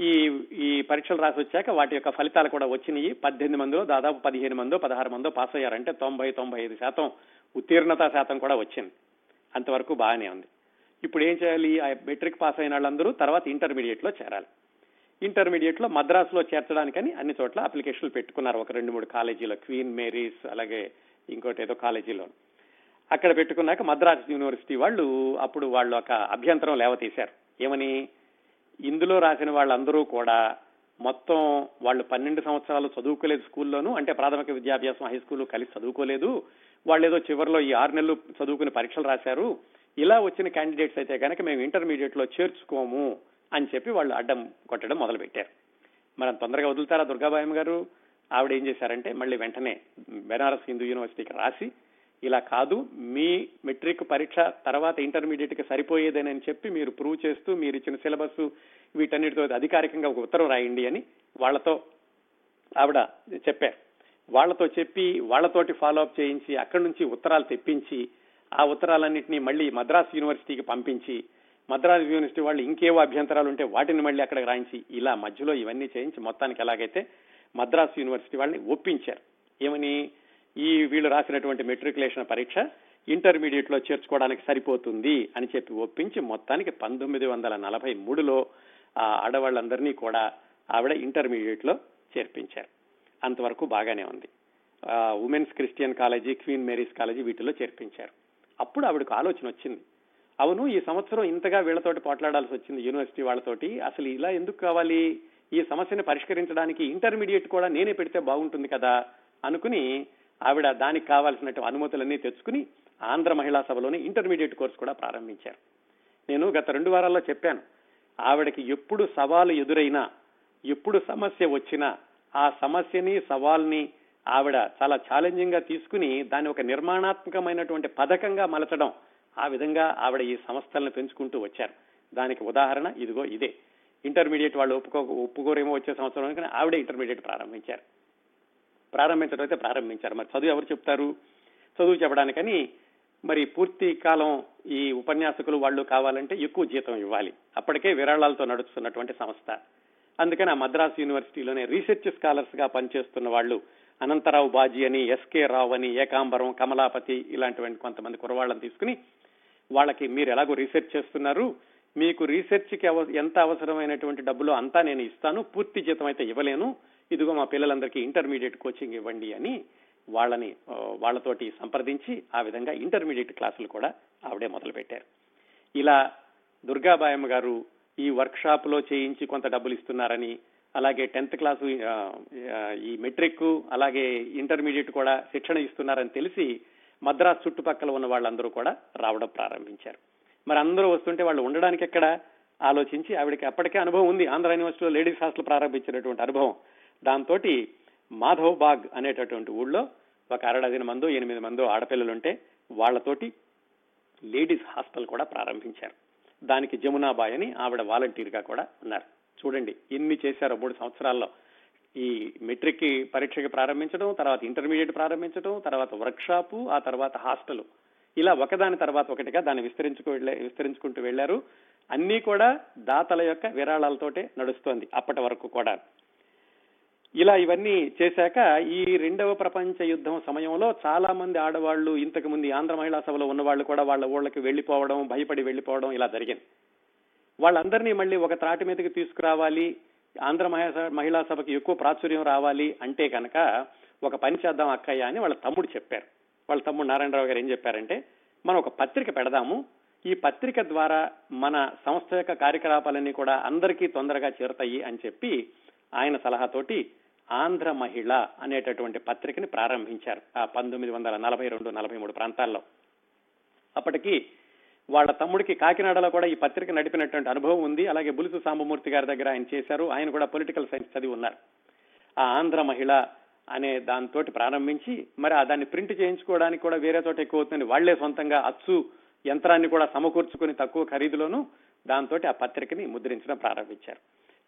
ఈ ఈ పరీక్షలు రాసి వచ్చాక వాటి యొక్క ఫలితాలు కూడా వచ్చినాయి. పద్దెనిమిది మందిలో దాదాపు పదిహేను మందో పదహారు మందో పాస్ అయ్యారంటే తొంభై తొంభై ఐదు శాతం ఉత్తీర్ణత శాతం కూడా వచ్చింది. అంతవరకు బాగానే ఉంది. ఇప్పుడు ఏం చేయాలి? ఆ మెట్రిక్ పాస్ అయిన వాళ్ళందరూ తర్వాత ఇంటర్మీడియట్లో చేరాలి. ఇంటర్మీడియట్లో మద్రాసులో చేర్చడానికని అన్ని చోట్ల అప్లికేషన్లు పెట్టుకున్నారు. ఒక రెండు మూడు కాలేజీలో క్వీన్ మేరీస్ అలాగే ఇంకోటి ఏదో కాలేజీలో. అక్కడ పెట్టుకున్నాక మద్రాస్ యూనివర్సిటీ వాళ్ళు అప్పుడు వాళ్ళు ఒక అభ్యంతరం లేవతీశారు. ఏమని? ఇందులో రాసిన వాళ్ళందరూ కూడా మొత్తం వాళ్ళు పన్నెండు సంవత్సరాలు చదువుకోలేదు స్కూల్లోనూ అంటే ప్రాథమిక విద్యాభ్యాసం హై స్కూల్ కలిసి చదువుకోలేదు. వాళ్ళు ఏదో చివరిలో ఈ ఆరు నెలలు చదువుకుని పరీక్షలు రాశారు. ఇలా వచ్చిన క్యాండిడేట్స్ అయితే కనుక మేము ఇంటర్మీడియట్లో చేర్చుకోము అని చెప్పి వాళ్ళు అడ్డం కొట్టడం మొదలు పెట్టారు మనం తొందరగా వదులుతారా దుర్గాబాయమ్మ గారు? ఆవిడ ఏం చేశారంటే మళ్ళీ వెంటనే బెనారస్ హిందూ యూనివర్సిటీకి రాసి ఇలా కాదు మీ మెట్రిక్ పరీక్ష తర్వాత ఇంటర్మీడియట్కి సరిపోయేదేనని చెప్పి మీరు ప్రూవ్ చేస్తూ మీరు ఇచ్చిన సిలబస్ వీటన్నిటితో అధికారికంగా ఒక ఉత్తరం రాయండి అని వాళ్ళతో ఆవిడ చెప్పారు. వాళ్ళతో చెప్పి వాళ్ళతోటి ఫాలో అప్ చేయించి అక్కడి నుంచి ఉత్తరాలు తెప్పించి ఆ ఉత్తరాలన్నింటినీ మళ్ళీ మద్రాస్ యూనివర్సిటీకి పంపించి మద్రాస్ యూనివర్సిటీ వాళ్ళు ఇంకేవో అభ్యంతరాలు ఉంటే వాటిని మళ్ళీ అక్కడికి రాయించి ఇలా మధ్యలో ఇవన్నీ చేయించి మొత్తానికి ఎలాగైతే మద్రాస్ యూనివర్సిటీ వాళ్ళని ఒప్పించారు. ఏమని? ఈ వీళ్ళు రాసినటువంటి మెట్రికులేషన్ పరీక్ష ఇంటర్మీడియట్లో చేర్చుకోవడానికి సరిపోతుంది అని చెప్పి ఒప్పించి మొత్తానికి పంతొమ్మిది వందల నలభై మూడులో ఆ ఆడవాళ్ళందరినీ కూడా ఆవిడ ఇంటర్మీడియట్లో చేర్పించారు. అంతవరకు బాగానే ఉంది. Women's Christian college Queen Mary's college వీటిలో చేర్పించారు. అప్పుడు ఆవిడకు ఆలోచన వచ్చింది. అవును ఈ సంవత్సరం ఇంతగా వీళ్ళతోటి పోట్లాడాల్సి వచ్చింది యూనివర్సిటీ వాళ్ళతోటి. అసలు ఇలా ఎందుకు కావాలి? ఈ సమస్యను పరిష్కరించడానికి ఇంటర్మీడియట్ కూడా నేనే పెడితే బాగుంటుంది కదా అనుకుని ఆవిడ దానికి కావాల్సినటువంటి అనుమతులన్నీ తెచ్చుకుని ఆంధ్ర మహిళా సభలోని ఇంటర్మీడియట్ కోర్సు కూడా ప్రారంభించారు. నేను గత రెండు వారాల్లో చెప్పాను ఆవిడకి ఎప్పుడు సవాలు ఎదురైనా ఎప్పుడు సమస్య వచ్చినా ఆ సమస్యని సవాల్ని ఆవిడ చాలా ఛాలెంజింగ్గా తీసుకుని దాన్ని ఒక నిర్మాణాత్మకమైనటువంటి పథకంగా మలచడం ఆ విధంగా ఆవిడ ఈ సంస్థలను పెంచుకుంటూ వచ్చారు. దానికి ఉదాహరణ ఇదిగో ఇదే. ఇంటర్మీడియట్ వాళ్ళు ఒప్పుకో ఒప్పుకోరేమో వచ్చే సంవత్సరం కానీ ఆవిడే ఇంటర్మీడియట్ ప్రారంభించారు. ప్రారంభించడం అయితే ప్రారంభించారు. మరి చదువు ఎవరు చెప్తారు? చదువు చెప్పడానికని మరి పూర్తి కాలం ఈ ఉపన్యాసకులు వాళ్ళు కావాలంటే ఎక్కువ జీతం ఇవ్వాలి. అప్పటికే విరాళాలతో నడుస్తున్నటువంటి సంస్థ. అందుకని ఆ మద్రాసు యూనివర్సిటీలోనే రీసెర్చ్ స్కాలర్స్గా పనిచేస్తున్న వాళ్ళు అనంతరావు బాజీ అని ఎస్కే రావు అని ఏకాంబరం కమలాపతి ఇలాంటివంటి కొంతమంది కురవాళ్ళని తీసుకుని వాళ్ళకి మీరు ఎలాగో రీసెర్చ్ చేస్తున్నారు. మీకు రీసెర్చ్కి ఎంత అవసరమైనటువంటి డబ్బులు అంతా నేను ఇస్తాను. పూర్తి జీతం అయితే ఇవ్వలేను. ఇదిగో మా పిల్లలందరికీ ఇంటర్మీడియట్ కోచింగ్ ఇవ్వండి అని వాళ్ళని వాళ్ళతోటి సంప్రదించి ఆ విధంగా ఇంటర్మీడియట్ క్లాసులు కూడా ఆవిడే మొదలుపెట్టారు. ఇలా దుర్గాబాయమ్మ గారు ఈ వర్క్ షాప్లో చేయించి కొంత డబ్బులు ఇస్తున్నారని అలాగే టెన్త్ క్లాసు ఈ మెట్రిక్ అలాగే ఇంటర్మీడియట్ కూడా శిక్షణ ఇస్తున్నారని తెలిసి మద్రాస్ చుట్టుపక్కల ఉన్న వాళ్ళందరూ కూడా రావడం ప్రారంభించారు. మరి అందరూ వస్తుంటే వాళ్ళు ఉండడానికి ఎక్కడ? ఆలోచించి ఆవిడకి అప్పటికే అనుభవం ఉంది. ఆంధ్ర యూనివర్సిటీలో లేడీస్ హాస్టల్ ప్రారంభించినటువంటి అనుభవం. దాంతో మాధవ్ బాగ్ అనేటటువంటి ఊళ్ళో ఒక అరడదిన మందో ఎనిమిది మందో ఆడపిల్లలుంటే వాళ్ళతోటి లేడీస్ హాస్టల్ కూడా ప్రారంభించారు. దానికి జమునాబాయ్ అని ఆవిడ వాలంటీర్గా కూడా ఉన్నారు చూడండి ఎన్ని చేశారో మూడు సంవత్సరాల్లో. ఈ మెట్రిక్ పరీక్షకి ప్రారంభించడం తర్వాత ఇంటర్మీడియట్ ప్రారంభించడం తర్వాత వర్క్షాపు ఆ తర్వాత హాస్టల్. ఇలా ఒకదాని తర్వాత ఒకటిగా దాన్ని విస్తరించుకు విస్తరించుకుంటూ వెళ్ళారు అన్ని కూడా దాతల యొక్క విరాళాలతోటే నడుస్తోంది అప్పటి వరకు కూడా. ఇలా ఇవన్నీ చేశాక ఈ రెండవ ప్రపంచ యుద్ధం సమయంలో చాలా మంది ఆడవాళ్ళు ఇంతకు ముందు ఆంధ్ర మహిళా సభలో ఉన్న వాళ్ళు కూడా వాళ్ళ ఊళ్ళకి వెళ్ళిపోవడం భయపడి వెళ్ళిపోవడం ఇలా జరిగింది. వాళ్ళందరినీ మళ్ళీ ఒక త్రాటి మీదకి తీసుకురావాలి ఆంధ్ర మహిళా సభకి ఎక్కువ ప్రాచుర్యం రావాలి అంటే కనుక ఒక పని చేద్దాం అక్కయ్య అని వాళ్ళ తమ్ముడు చెప్పారు. వాళ్ళ తమ్ముడు నారాయణరావు గారు ఏం చెప్పారంటే మనం ఒక పత్రిక పెడదాము ఈ పత్రిక ద్వారా మన సంస్థ యొక్క కార్యకలాపాలన్నీ కూడా అందరికీ తొందరగా చేరుతాయి అని చెప్పి ఆయన సలహాతోటి ఆంధ్ర మహిళ అనేటటువంటి పత్రికని ప్రారంభించారు ఆ పంతొమ్మిది వందల నలభై రెండు నలభై మూడు ప్రాంతాల్లో. అప్పటికి వాళ్ళ తమ్ముడికి కాకినాడలో కూడా ఈ పత్రిక నడిపినటువంటి అనుభవం ఉంది. అలాగే బులుసు సాంబమూర్తి గారి దగ్గర ఆయన చేశారు. ఆయన కూడా పొలిటికల్ సైన్స్ చదివి ఉన్నారు. ఆ ఆంధ్ర మహిళ అనే దాంతో ప్రారంభించి మరి దాన్ని ప్రింట్ చేయించుకోవడానికి కూడా వేరే చోట ఎక్కువ అవుతుంది వాళ్ళే సొంతంగా అచ్చు యంత్రాన్ని కూడా సమకూర్చుకుని తక్కువ ఖరీదులోను దాంతో ఆ పత్రికని ముద్రించడం ప్రారంభించారు.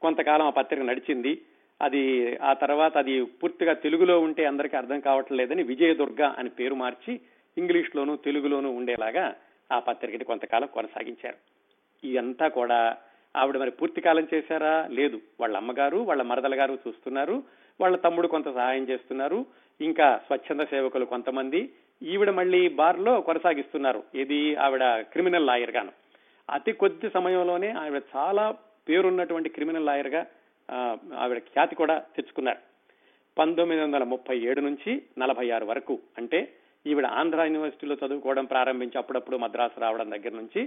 కొంతకాలం ఆ పత్రిక నడిచింది. అది ఆ తర్వాత అది పూర్తిగా తెలుగులో ఉంటే అందరికీ అర్థం కావట్లేదని విజయదుర్గ అని పేరు మార్చి ఇంగ్లీష్ లోను ఉండేలాగా ఆ పత్రికని కొంతకాలం కొనసాగించారు. ఇదంతా కూడా ఆవిడ మరి పూర్తి కాలం చేశారా? లేదు. వాళ్ళ అమ్మగారు వాళ్ళ మరదల గారు చూస్తున్నారు. వాళ్ళ తమ్ముడు కొంత సహాయం చేస్తున్నారు. ఇంకా స్వచ్ఛంద సేవకులు కొంతమంది ఈవిడ మళ్ళీ బార్లో కొనసాగిస్తున్నారు. ఇది ఆవిడ క్రిమినల్ లాయర్ గాను. అతి కొద్ది సమయంలోనే ఆవిడ చాలా పేరున్నటువంటి క్రిమినల్ లాయర్గా ఆవిడ ఖ్యాతి కూడా తెచ్చుకున్నారు. పంతొమ్మిది వందల ముప్పై ఏడు నుంచి నలభై ఆరు వరకు అంటే ఈవిడ ఆంధ్ర యూనివర్సిటీలో చదువుకోవడం ప్రారంభించి అప్పుడప్పుడు మద్రాసు రావడం దగ్గర నుంచి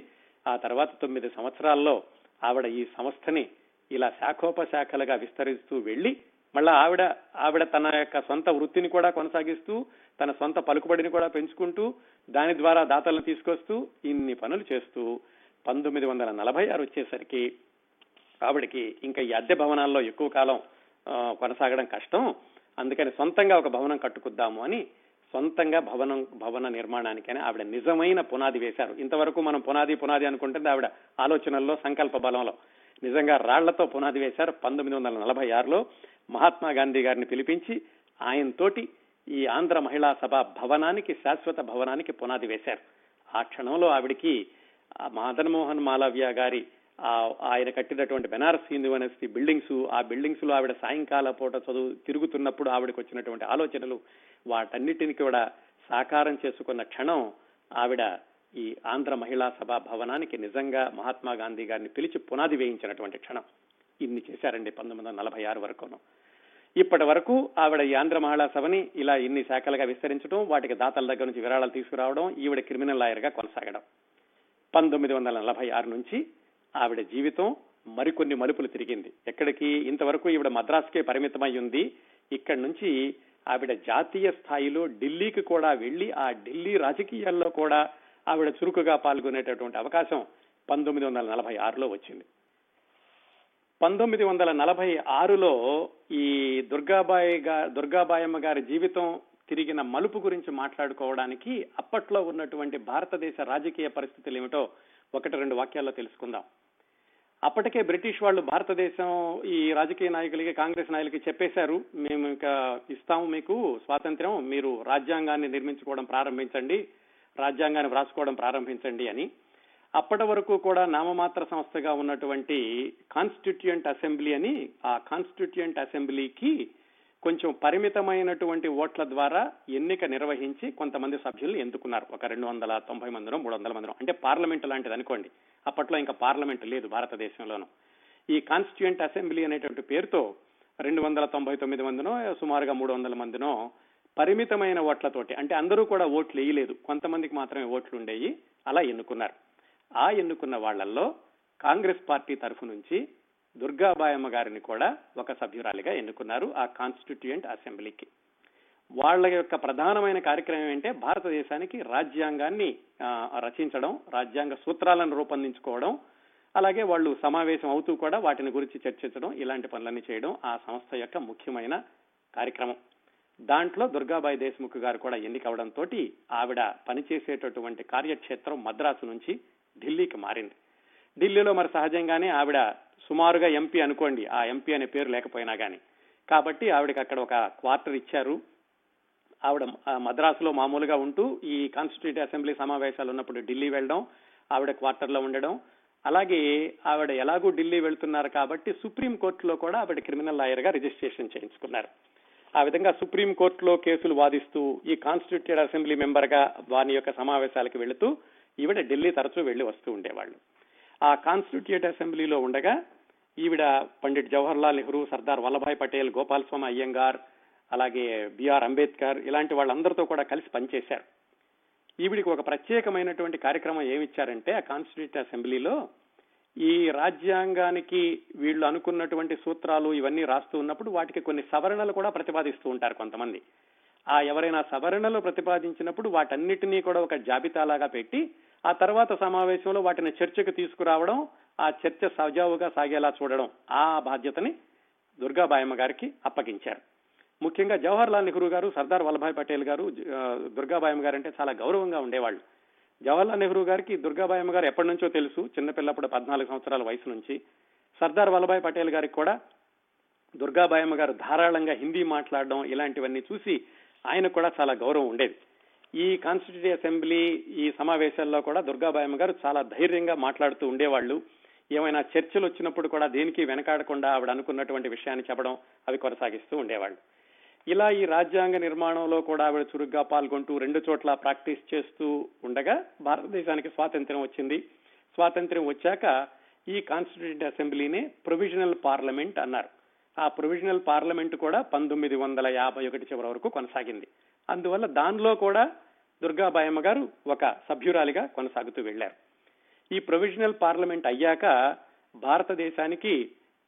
ఆ తర్వాత తొమ్మిది సంవత్సరాల్లో ఆవిడ ఈ సంస్థని ఇలా శాఖోపశాఖలుగా విస్తరిస్తూ వెళ్ళి మళ్ళా ఆవిడ ఆవిడ తన యొక్క సొంత వృత్తిని కూడా కొనసాగిస్తూ తన సొంత పలుకుబడిని కూడా పెంచుకుంటూ దాని ద్వారా దాతలను తీసుకొస్తూ ఇన్ని పనులు చేస్తూ పంతొమ్మిది వందల నలభై ఆరు వచ్చేసరికి ఆవిడకి ఇంకా ఈ అద్దె భవనాల్లో ఎక్కువ కాలం కొనసాగడం కష్టం. అందుకని సొంతంగా ఒక భవనం కట్టుకుద్దాము అని సొంతంగా భవనం భవన నిర్మాణానికని ఆవిడ నిజమైన పునాది వేశారు. ఇంతవరకు మనం పునాది పునాది అనుకుంటుంది ఆవిడ ఆలోచనల్లో సంకల్ప బలంలో. నిజంగా రాళ్ళతో పునాది వేశారు పంతొమ్మిది వందల నలభై ఆరులో. మహాత్మా గాంధీ గారిని పిలిపించి ఆయనతోటి ఈ ఆంధ్ర మహిళా సభ భవనానికి శాశ్వత భవనానికి పునాది వేశారు. ఆ క్షణంలో ఆవిడికి మదన్మోహన్ మాలవ్య గారి ఆయన కట్టినటువంటి బెనారస్ యూనివర్సిటీ బిల్డింగ్స్ ఆ బిల్డింగ్స్లో ఆవిడ సాయంకాల పూట చదువు తిరుగుతున్నప్పుడు ఆవిడకి వచ్చినటువంటి ఆలోచనలు వాటన్నిటిని కూడా సాకారం చేసుకున్న క్షణం ఆవిడ ఈ ఆంధ్ర మహిళా సభా భవనానికి నిజంగా మహాత్మా గాంధీ గారిని పిలిచి పునాది వేయించినటువంటి క్షణం. ఇన్ని చేశారండి పంతొమ్మిది వందల నలభై ఆరు వరకును. ఇప్పటి వరకు ఆవిడ ఈ ఆంధ్ర మహిళా సభని ఇలా ఇన్ని శాఖలుగా విస్తరించడం వాటికి దాతల దగ్గర నుంచి విరాళాలు తీసుకురావడం ఈవిడ క్రిమినల్ లాయర్గా కొనసాగడం. పంతొమ్మిది వందల నలభై ఆరు నుంచి ఆవిడ జీవితం మరికొన్ని మలుపులు తిరిగింది. ఎక్కడికి? ఇంతవరకు ఈవిడ మద్రాసుకే పరిమితమై ఉంది. ఇక్కడి నుంచి ఆవిడ జాతీయ స్థాయిలో ఢిల్లీకి కూడా వెళ్ళి ఆ ఢిల్లీ రాజకీయాల్లో కూడా ఆవిడ చురుకుగా పాల్గొనేటటువంటి అవకాశం పంతొమ్మిది వందల నలభై ఆరులో వచ్చింది. పంతొమ్మిది వందల నలభై ఆరులో ఈ దుర్గాబాయి గారి దుర్గాబాయమ్మ గారి జీవితం తిరిగిన మలుపు గురించి మాట్లాడుకోవడానికి అప్పట్లో ఉన్నటువంటి భారతదేశ రాజకీయ పరిస్థితులు ఏమిటో ఒకటి రెండు వాక్యాల్లో తెలుసుకుందాం. అప్పటికే బ్రిటిష్ వాళ్ళు భారతదేశం ఈ రాజకీయ నాయకులకి కాంగ్రెస్ నాయకులకి చెప్పేశారు. మేము ఇంకా ఇస్తాము మీకు స్వాతంత్ర్యం. మీరు రాజ్యాంగాన్ని నిర్మించుకోవడం ప్రారంభించండి. రాజ్యాంగాన్ని వ్రాసుకోవడం ప్రారంభించండి అని. అప్పటి వరకు కూడా నామమాత్ర సంస్థగా ఉన్నటువంటి కాన్స్టిట్యూయంట్ అసెంబ్లీ అని ఆ కాన్స్టిట్యూయంట్ అసెంబ్లీకి కొంచెం పరిమితమైనటువంటి ఓట్ల ద్వారా ఎన్నిక నిర్వహించి కొంతమంది సభ్యులు ఎన్నుకున్నారు. ఒక రెండు వందల తొంభై మందినో మూడు వందల మందినో. అంటే పార్లమెంట్ లాంటిది అనుకోండి. అప్పట్లో ఇంకా పార్లమెంట్ లేదు భారతదేశంలోనూ. ఈ కాన్స్టిట్యూయెంట్ అసెంబ్లీ అనేటువంటి పేరుతో రెండు వందల తొంభై తొమ్మిది మందినో సుమారుగా మూడు వందల మందినో పరిమితమైన ఓట్లతోటి అంటే అందరూ కూడా ఓట్లు వేయలేదు. కొంతమందికి మాత్రమే ఓట్లు ఉండేవి అలా ఎన్నుకున్నారు. ఆ ఎన్నుకున్న వాళ్ళల్లో కాంగ్రెస్ పార్టీ తరఫు నుంచి దుర్గాబాయమ్మ గారిని కూడా ఒక సభ్యురాలిగా ఎన్నుకున్నారు ఆ కాన్స్టిట్యూయెంట్ అసెంబ్లీకి. వాళ్ళ యొక్క ప్రధానమైన కార్యక్రమం ఏంటంటే భారతదేశానికి రాజ్యాంగాన్ని రచించడం రాజ్యాంగ సూత్రాలను రూపొందించుకోవడం అలాగే వాళ్ళు సమావేశం అవుతూ కూడా వాటిని గురించి చర్చించడం ఇలాంటి పనులన్నీ చేయడం ఆ సంస్థ యొక్క ముఖ్యమైన కార్యక్రమం. దాంట్లో దుర్గాబాయి దేశ్ముఖ్ గారు కూడా ఎన్నికవడంతో ఆవిడ పనిచేసేటటువంటి కార్యక్షేత్రం మద్రాసు నుంచి ఢిల్లీకి మారింది. ఢిల్లీలో మరి సహజంగానే ఆవిడ సుమారుగా ఎంపీ అనుకోండి. ఆ ఎంపీ అనే పేరు లేకపోయినా కానీ కాబట్టి ఆవిడకి అక్కడ ఒక క్వార్టర్ ఇచ్చారు. ఆవిడ మద్రాసులో మామూలుగా ఉంటూ ఈ కాన్స్టిట్యూట్ అసెంబ్లీ సమావేశాలు ఉన్నప్పుడు ఢిల్లీ వెళ్ళడం ఆవిడ క్వార్టర్లో ఉండడం. అలాగే ఆవిడ ఎలాగూ ఢిల్లీ వెళ్తున్నారు కాబట్టి సుప్రీం కోర్టులో కూడా ఆవిడ క్రిమినల్ లాయర్గా రిజిస్ట్రేషన్ చేయించుకున్నారు. ఆ విధంగా సుప్రీం కోర్టులో కేసులు వాదిస్తూ ఈ కాన్స్టిట్యూటెడ్ అసెంబ్లీ మెంబర్గా వాని యొక్క సమావేశాలకు వెళుతూ ఈవిడ ఢిల్లీ తరచూ వెళ్ళి వస్తూ ఉండేవాళ్ళు. ఆ కాన్స్టిట్యూట్ అసెంబ్లీలో ఉండగా ఈవిడ పండిట్ జవహర్లాల్ నెహ్రూ సర్దార్ వల్లభాయ్ పటేల్ గోపాలస్వామి అయ్యంగార్ అలాగే బిఆర్ అంబేద్కర్ ఇలాంటి వాళ్ళందరితో కూడా కలిసి పనిచేశారు. ఈవిడికి ఒక ప్రత్యేకమైనటువంటి కార్యక్రమం ఏమిచ్చారంటే ఆ కాన్స్టిట్యూట్ అసెంబ్లీలో ఈ రాజ్యాంగానికి వీళ్ళు అనుకున్నటువంటి సూత్రాలు ఇవన్నీ రాస్తూ ఉన్నప్పుడు వాటికి కొన్ని సవరణలు కూడా ప్రతిపాదిస్తూ ఉంటారు కొంతమంది. ఆ ఎవరైనా సవరణలు ప్రతిపాదించినప్పుడు వాటన్నిటినీ కూడా ఒక జాబితాలాగా పెట్టి ఆ తర్వాత సమావేశంలో వాటిని చర్చకు తీసుకురావడం ఆ చర్చ సజావుగా సాగేలా చూడడం ఆ బాధ్యతని దుర్గాబాయమ్మ గారికి అప్పగించారు. ముఖ్యంగా జవహర్లాల్ నెహ్రూ గారు సర్దార్ వల్లభాయ్ పటేల్ గారు దుర్గాబాయమ్మ గారు అంటే చాలా గౌరవంగా ఉండేవాళ్ళు. జవహర్లాల్ నెహ్రూ గారికి దుర్గాబాయమ్మ గారు ఎప్పటి నుంచో తెలుసు చిన్నపిల్లప్పుడు పద్నాలుగు సంవత్సరాల వయసు నుంచి. సర్దార్ వల్లభాయ్ పటేల్ గారికి కూడా దుర్గాబాయమ్మ గారు ధారాళంగా హిందీ మాట్లాడడం ఇలాంటివన్నీ చూసి ఆయనకు కూడా చాలా గౌరవం ఉండేది. ఈ కాన్స్టిట్యూటివ్ అసెంబ్లీ ఈ సమావేశాల్లో కూడా దుర్గాబాయమ్మ గారు చాలా ధైర్యంగా మాట్లాడుతూ ఉండేవాళ్ళు. ఏమైనా చర్చలు వచ్చినప్పుడు కూడా దేనికి వెనకాడకుండా ఆవిడ అనుకున్నటువంటి విషయాన్ని చెప్పడం అవి కొనసాగిస్తూ ఉండేవాళ్ళు. ఇలా ఈ రాజ్యాంగ నిర్మాణంలో కూడా ఆవిడ చురుగ్గా పాల్గొంటూ రెండు చోట్ల ప్రాక్టీస్ చేస్తూ ఉండగా భారతదేశానికి స్వాతంత్ర్యం వచ్చింది. స్వాతంత్ర్యం వచ్చాక ఈ కాన్స్టిట్యూట్ అసెంబ్లీనే ప్రొవిజనల్ పార్లమెంట్ అన్నారు. ఆ ప్రొవిజనల్ పార్లమెంట్ కూడా పంతొమ్మిది వందల యాభై ఒకటి చివరి వరకు కొనసాగింది. అందువల్ల దానిలో కూడా దుర్గాబాయమ్మ గారు ఒక సభ్యురాలిగా కొనసాగుతూ వెళ్ళారు ఈ ప్రొవిజనల్ పార్లమెంట్ అయ్యాక భారతదేశానికి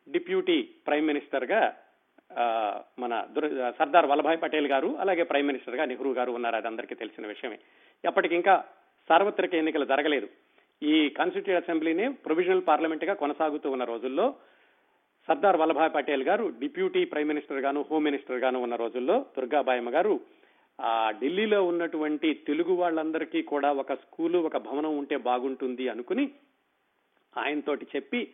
డిప్యూటీ ప్రైమ్ మినిస్టర్గా మన సర్దార్ వల్లభాయ్ పటేల్ గారు అలాగే ప్రైమ్ మినిస్టర్గా నెహ్రూ గారు ఉన్నారు. అది అందరికీ తెలిసిన విషయమే. ఎప్పటికింకా సార్వత్రిక ఎన్నికలు జరగలేదు. ఈ కాన్స్టిట్యూట్ అసెంబ్లీని ప్రొవిజనల్ పార్లమెంట్గా కొనసాగుతూ ఉన్న రోజుల్లో సర్దార్ వల్లభాయ్ పటేల్ గారు డిప్యూటీ ప్రైమ్ మినిస్టర్ గాను హోమ్ మినిస్టర్ గాను ఉన్న రోజుల్లో దుర్గాబాయమ్మ గారు ఆ ఢిల్లీలో ఉన్నటువంటి తెలుగు వాళ్ళందరికీ కూడా ఒక స్కూలు ఒక భవనం ఉంటే బాగుంటుంది అనుకుని ఆయనతోటి చెప్పి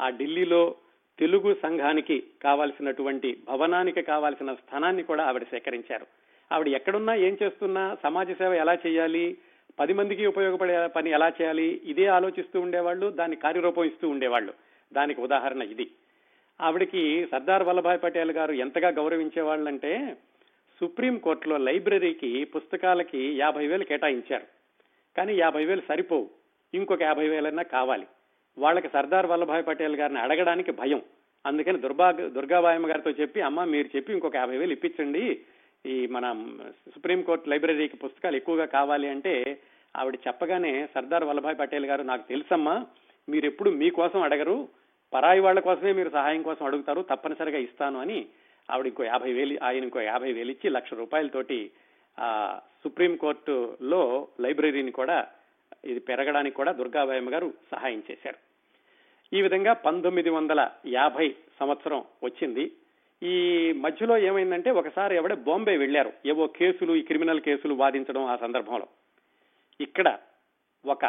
ఆ ఢిల్లీలో తెలుగు సంఘానికి కావాల్సినటువంటి భవనానికి కావాల్సిన స్థానాన్ని కూడా ఆవిడ సేకరించారు. ఆవిడ ఎక్కడున్నా ఏం చేస్తున్నా సమాజ సేవ ఎలా చేయాలి పది మందికి ఉపయోగపడే పని ఎలా చేయాలి ఇదే ఆలోచిస్తూ ఉండేవాళ్ళు దాన్ని కార్యరూపం ఇస్తూ ఉండేవాళ్ళు. దానికి ఉదాహరణ ఇది. ఆవిడకి సర్దార్ వల్లభాయ్ పటేల్ గారు ఎంతగా గౌరవించేవాళ్ళంటే అంటే సుప్రీంకోర్టులో లైబ్రరీకి పుస్తకాలకి యాభై వేలు కేటాయించారు. కానీ యాభై వేలు సరిపోవు. ఇంకొక యాభై వేలన్నా కావాలి. వాళ్ళకి సర్దార్ వల్లభాయ్ పటేల్ గారిని అడగడానికి భయం. అందుకని దుర్భా దుర్గాబాయమ్మ గారితో చెప్పి అమ్మ మీరు చెప్పి ఇంకొక యాభై వేలు ఇప్పించండి. ఈ మన సుప్రీంకోర్టు లైబ్రరీకి పుస్తకాలు ఎక్కువగా కావాలి అంటే ఆవిడ చెప్పగానే సర్దార్ వల్లభాయ్ పటేల్ గారు నాకు తెలుసమ్మా మీరు ఎప్పుడు మీకోసం అడగరు. పరాయి వాళ్ళ కోసమే మీరు సహాయం కోసం అడుగుతారు. తప్పనిసరిగా ఇస్తాను అని ఆవిడ ఇంకో యాభై వేలు ఆయన ఇంకో యాభై వేలు ఇచ్చి లక్ష రూపాయలతోటి ఆ సుప్రీంకోర్టులో లైబ్రరీని కూడా ఇది పెరగడానికి కూడా దుర్గాబాయమ్మ గారు సహాయం చేశారు. ఈ విధంగా పంతొమ్మిది వందల యాభై సంవత్సరం వచ్చింది. ఈ మధ్యలో ఏమైందంటే ఒకసారి ఎవడ బాంబే వెళ్ళారు ఏవో కేసులు ఈ క్రిమినల్ కేసులు వాదించడం ఆ సందర్భంలో. ఇక్కడ ఒక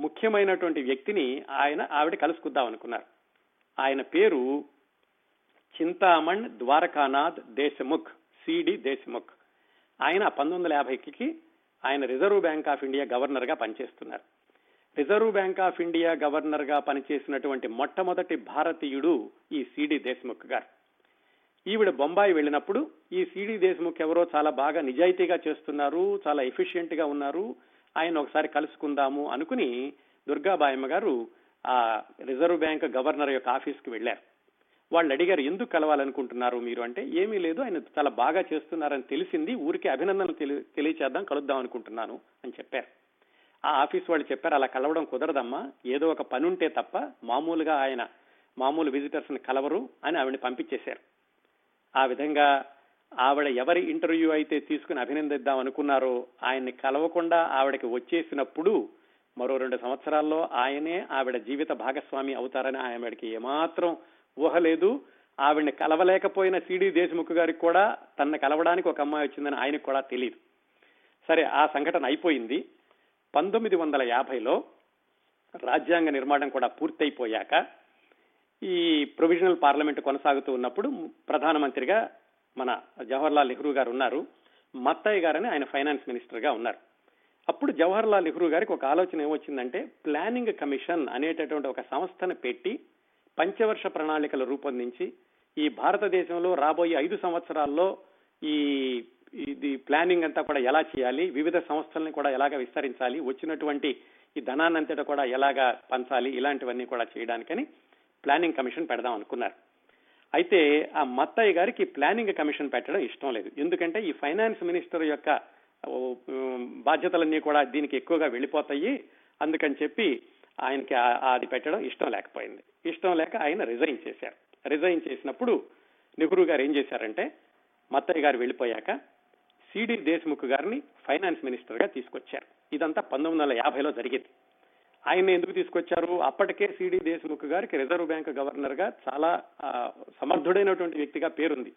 ముఖ్యమైనటువంటి వ్యక్తిని ఆయన ఆవిడ కలుసుకుందాం అనుకున్నారు. ఆయన పేరు చింతామణ్ ద్వారకానాథ్ దేశముఖ్ సిడి దేశముఖ్. ఆయన పంతొమ్మిది వందల యాభైకి ఆయన రిజర్వ్ బ్యాంక్ ఆఫ్ ఇండియా గవర్నర్గా పనిచేస్తున్నారు. రిజర్వ్ బ్యాంక్ ఆఫ్ ఇండియా గవర్నర్గా పనిచేసినటువంటి మొట్టమొదటి భారతీయుడు ఈ సిడి దేశ్ముఖ్ గారు. ఈవిడ బొంబాయి వెళ్ళినప్పుడు ఈ సిడి దేశముఖ్ ఎవరో చాలా బాగా నిజాయితీగా చేస్తున్నారు చాలా ఎఫిషియెంట్గా ఉన్నారు ఆయన ఒకసారి కలుసుకుందాము అనుకుని దుర్గాబాయమ్మ గారు ఆ రిజర్వ్ బ్యాంక్ గవర్నర్ యొక్క ఆఫీస్కి వెళ్ళారు వాళ్ళు అడిగారు ఎందుకు కలవాలనుకుంటున్నారు మీరు? అంటే ఏమీ లేదు ఆయన చాలా బాగా చేస్తున్నారని తెలిసింది ఊరికి అభినందనలు తెలియచేద్దాం కలుద్దాం అనుకుంటున్నాను అని చెప్పారు. ఆ ఆఫీస్ వాళ్ళు చెప్పారు అలా కలవడం కుదరదమ్మా ఏదో ఒక పని ఉంటే తప్ప మామూలుగా ఆయన మామూలు విజిటర్స్ని కలవరు అని ఆవిడని పంపించేశారు. ఆ విధంగా ఆవిడ ఎవరి ఇంటర్వ్యూ అయితే తీసుకుని అభినందిద్దాం అనుకున్నారో ఆయన్ని కలవకుండా ఆవిడకి వచ్చేసినప్పుడు మరో రెండు సంవత్సరాల్లో ఆయనే ఆవిడ జీవిత భాగస్వామి అవుతారని ఆవిడకి ఏమాత్రం ఊహ లేదు ఆవిడ్ని కలవలేకపోయిన సిడి దేశముఖ్ గారికి కూడా తన కలవడానికి ఒక అమ్మాయి వచ్చిందని ఆయనకు కూడా తెలియదు సరే ఆ సంఘటన అయిపోయింది. పంతొమ్మిది వందల యాభైలో రాజ్యాంగ నిర్మాణం కూడా పూర్తయిపోయాక ఈ ప్రొవిజనల్ పార్లమెంట్ కొనసాగుతూ ఉన్నప్పుడు ప్రధానమంత్రిగా మన జవహర్లాల్ నెహ్రూ గారు ఉన్నారు. మత్తయ్య గారని ఆయన ఫైనాన్స్ మినిస్టర్గా ఉన్నారు. అప్పుడు జవహర్లాల్ నెహ్రూ గారికి ఒక ఆలోచన ఏమొచ్చిందంటే ప్లానింగ్ కమిషన్ అనేటటువంటి ఒక సంస్థను పెట్టి పంచవర్ష ప్రణాళికలు రూపొందించి ఈ భారతదేశంలో రాబోయే ఐదు సంవత్సరాల్లో ఈ ఇది ప్లానింగ్ అంతా కూడా ఎలా చేయాలి వివిధ సంస్థల్ని కూడా ఎలాగ విస్తరించాలి వచ్చినటువంటి ఈ ధనాన్నంతటా కూడా ఎలాగా పంచాలి ఇలాంటివన్నీ కూడా చేయడానికని ప్లానింగ్ కమిషన్ పెడదాం అనుకున్నారు. అయితే ఆ మత్తయ్య గారికి ప్లానింగ్ కమిషన్ పెట్టడం ఇష్టం లేదు. ఎందుకంటే ఈ ఫైనాన్స్ మినిస్టర్ యొక్క బాధ్యతలన్నీ కూడా దీనికి ఎక్కువగా వెళ్ళిపోతాయి. అందుకని చెప్పి ఆయనకి అది పెట్టడం ఇష్టం లేకపోయింది. ఇష్టం లేక ఆయన రిజైన్ చేశారు. రిజైన్ చేసినప్పుడు నెహ్రూ గారు ఏం చేశారంటే మత్తయ్య గారు వెళ్ళిపోయాక సిడి దేశ్ముఖ్ గారిని ఫైనాన్స్ మినిస్టర్గా తీసుకొచ్చారు. ఇదంతా పంతొమ్మిది వందల యాభైలో జరిగింది. ఆయన ఎందుకు తీసుకొచ్చారు? అప్పటికే సిడి దేశ్ముఖ్ గారికి రిజర్వ్ బ్యాంక్ గవర్నర్గా చాలా సమర్థుడైనటువంటి వ్యక్తిగా పేరుంది.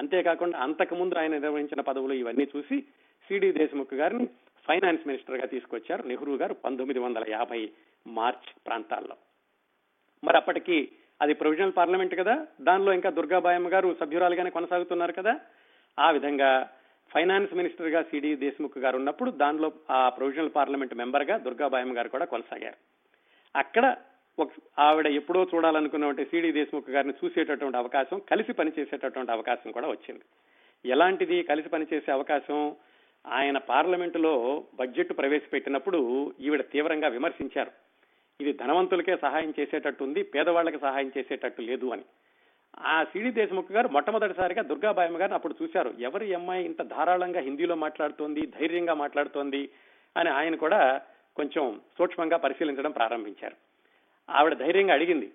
అంతేకాకుండా అంతకు ముందు ఆయన నిర్వహించిన పదవులు ఇవన్నీ చూసి సిడి దేశ్ముఖ్ గారిని ఫైనాన్స్ మినిస్టర్గా తీసుకొచ్చారు నెహ్రూ గారు పంతొమ్మిది వందల యాభై మార్చ్ ప్రాంతాల్లో. మరి అప్పటికి అది ప్రొవిజనల్ పార్లమెంట్ కదా దానిలో ఇంకా దుర్గాబాయమ్మ గారు సభ్యురాలుగానే కొనసాగుతున్నారు కదా. ఆ విధంగా ఫైనాన్స్ మినిస్టర్గా సిడి దేశ్ముఖ్ గారు ఉన్నప్పుడు దానిలో ఆ ప్రొవిజనల్ పార్లమెంట్ మెంబర్గా దుర్గాబాయమ్మ గారు కూడా కొనసాగారు. అక్కడ ఒక ఆవిడ ఎప్పుడో చూడాలనుకున్నటువంటి సిడి దేశ్ముఖ్ గారిని చూసేటటువంటి అవకాశం కలిసి పనిచేసేటటువంటి అవకాశం కూడా వచ్చింది. ఎలాంటిది కలిసి పనిచేసే అవకాశం? ఆయన పార్లమెంటులో బడ్జెట్ ప్రవేశపెట్టినప్పుడు ఈవిడ తీవ్రంగా విమర్శించారు. ఇది ధనవంతులకే సహాయం చేసేటట్టు ఉంది సహాయం చేసేటట్టు లేదు అని. ఆ సిడి దేశముఖ్ గారు మొట్టమొదటిసారిగా దుర్గాబాయమ్మ గారిని అప్పుడు చూశారు. ఎవరి అమ్మాయి ఇంత ధారాళంగా హిందీలో మాట్లాడుతోంది ధైర్యంగా మాట్లాడుతోంది అని ఆయన కూడా కొంచెం సూక్ష్మంగా పరిశీలించడం ప్రారంభించారు. ఆవిడ ధైర్యంగా అడిగింది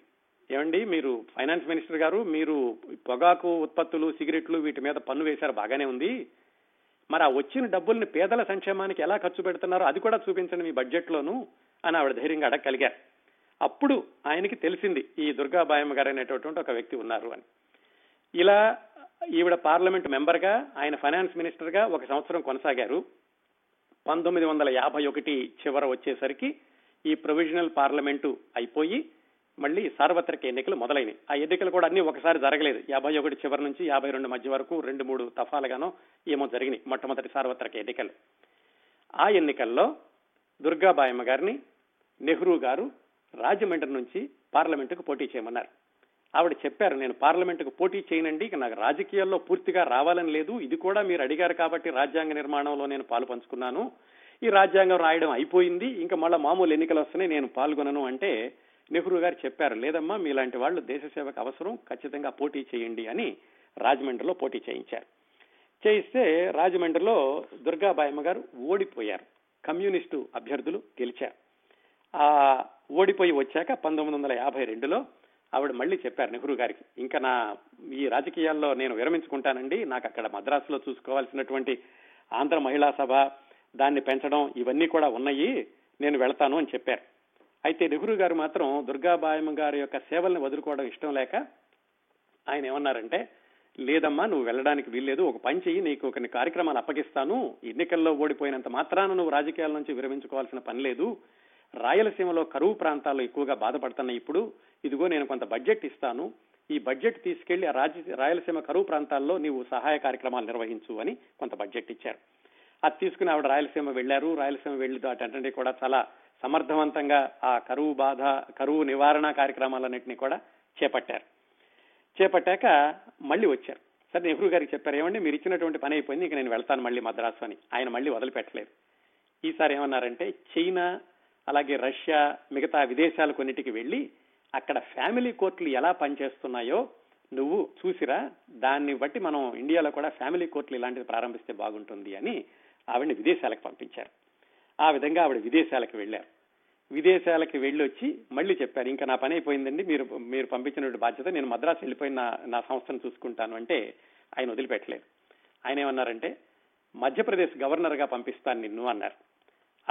ఏమండి మీరు ఫైనాన్స్ మినిస్టర్ గారు మీరు పొగాకు ఉత్పత్తులు సిగరెట్లు వీటి మీద పన్ను వేశారు బాగానే ఉంది. మరి ఆ వచ్చిన డబ్బుల్ని పేదల సంక్షేమానికి ఎలా ఖర్చు పెడుతున్నారో అది కూడా చూపించండి మీ బడ్జెట్ లోను అని ఆవిడ ధైర్యంగా అడగగలిగారు అప్పుడు ఆయనకి తెలిసింది ఈ దుర్గాబాయమ్మ గారు అనేటటువంటి ఒక వ్యక్తి ఉన్నారు అని. ఇలా ఈవిడ పార్లమెంట్ మెంబర్గా ఆయన ఫైనాన్స్ మినిస్టర్గా ఒక సంవత్సరం కొనసాగారు. పంతొమ్మిది వందల యాభై ఒకటి చివర వచ్చేసరికి ఈ ప్రొవిజనల్ పార్లమెంటు అయిపోయి మళ్ళీ సార్వత్రిక ఎన్నికలు మొదలైనవి ఆ ఎన్నికలు కూడా అన్ని ఒకసారి జరగలేదు. యాభై ఒకటి చివరి నుంచి యాభై రెండు మధ్య వరకు రెండు మూడు తఫాలుగానో ఏమో జరిగినాయి మొట్టమొదటి సార్వత్రిక ఎన్నికలు. ఆ ఎన్నికల్లో దుర్గాబాయమ్మ గారిని నెహ్రూ గారు రాజమండ్రి నుంచి పార్లమెంటుకు పోటీ చేయమన్నారు. ఆవిడ చెప్పారు నేను పార్లమెంటుకు పోటీ చేయనండి నాకు రాజకీయాల్లో పూర్తిగా రావాలని లేదు. ఇది కూడా మీరు అడిగారు కాబట్టి రాజ్యాంగ నిర్మాణంలో నేను పాలు పంచుకున్నాను. ఈ రాజ్యాంగం రాయడం అయిపోయింది. ఇంకా మళ్ళా మామూలు ఎన్నికలు వస్తున్నాయి నేను పాల్గొనను. అంటే నెహ్రూ గారు చెప్పారు లేదమ్మా మీలాంటి వాళ్ళు దేశ సేవకు అవసరం ఖచ్చితంగా పోటీ చేయండి అని రాజమండ్రిలో పోటీ చేయించారు. చేయిస్తే రాజమండ్రిలో దుర్గాబాయమ్మ గారు ఓడిపోయారు. కమ్యూనిస్టు అభ్యర్థులు గెలిచారు. ఆ ఓడిపోయి వచ్చాక పంతొమ్మిది వందల యాభై రెండులో ఆవిడ మళ్ళీ చెప్పారు నెహ్రూ గారికి ఇంకా నా ఈ రాజకీయాల్లో నేను విరమించుకుంటానండి నాకు అక్కడ మద్రాసులో చూసుకోవాల్సినటువంటి ఆంధ్ర మహిళా సభ దాన్ని పెంచడం ఇవన్నీ కూడా ఉన్నాయి నేను వెళ్తాను అని చెప్పారు. అయితే నెహ్రూ గారు మాత్రం దుర్గాబాయమ్మ గారి యొక్క సేవల్ని వదులుకోవడం ఇష్టం లేక ఆయన ఏమన్నారంటే లేదమ్మా నువ్వు వెళ్ళడానికి వీల్లేదు. ఒక పని చెయ్యి. నీకు కొన్ని కార్యక్రమాలు అప్పగిస్తాను. ఎన్నికల్లో ఓడిపోయినంత మాత్రాన నువ్వు రాజకీయాల నుంచి విరమించుకోవాల్సిన పని లేదు. రాయలసీమలో కరువు ప్రాంతాల్లో ఎక్కువగా బాధపడుతున్నాయి ఇప్పుడు ఇదిగో నేను కొంత బడ్జెట్ ఇస్తాను. ఈ బడ్జెట్ తీసుకెళ్ళి ఆ రాజ్య రాయలసీమ కరువు ప్రాంతాల్లో నీవు సహాయ కార్యక్రమాలు నిర్వహించు అని కొంత బడ్జెట్ ఇచ్చారు. అది తీసుకుని ఆవిడ రాయలసీమ వెళ్ళారు రాయలసీమ వెళ్ళి అటంటే కూడా చాలా సమర్థవంతంగా ఆ కరువు బాధ కరువు నివారణ కార్యక్రమాలన్నింటినీ కూడా చేపట్టారు. చేపట్టాక మళ్ళీ వచ్చారు. సరే నెహ్రూ గారికి చెప్పారు ఏమండి మీరు ఇచ్చినటువంటి పని అయిపోయింది ఇక నేను వెళ్తాను మళ్ళీ మద్రాసు అని. ఆయన మళ్ళీ వదిలిపెట్టలేదు. ఈసారి ఏమన్నారంటే చైనా అలాగే రష్యా మిగతా విదేశాల కొన్నిటికి వెళ్ళి అక్కడ ఫ్యామిలీ కోర్టులు ఎలా పనిచేస్తున్నాయో నువ్వు చూసిరా దాన్ని బట్టి మనం ఇండియాలో కూడా ఫ్యామిలీ కోర్టులు ఇలాంటిది ప్రారంభిస్తే బాగుంటుంది అని ఆవిడని విదేశాలకు పంపించారు. ఆ విధంగా ఆవిడ విదేశాలకు వెళ్ళారు. విదేశాలకి వెళ్ళి వచ్చి మళ్ళీ చెప్పారు ఇంకా నా పని అయిపోయిందండి మీరు మీరు పంపించినటువంటి బాధ్యత నేను మద్రాసు వెళ్ళిపోయిన నా నా సంస్థను చూసుకుంటాను అంటే ఆయన వదిలిపెట్టలేదు. ఆయన ఏమన్నారంటే మధ్యప్రదేశ్ గవర్నర్గా పంపిస్తాను నిన్ను అన్నారు.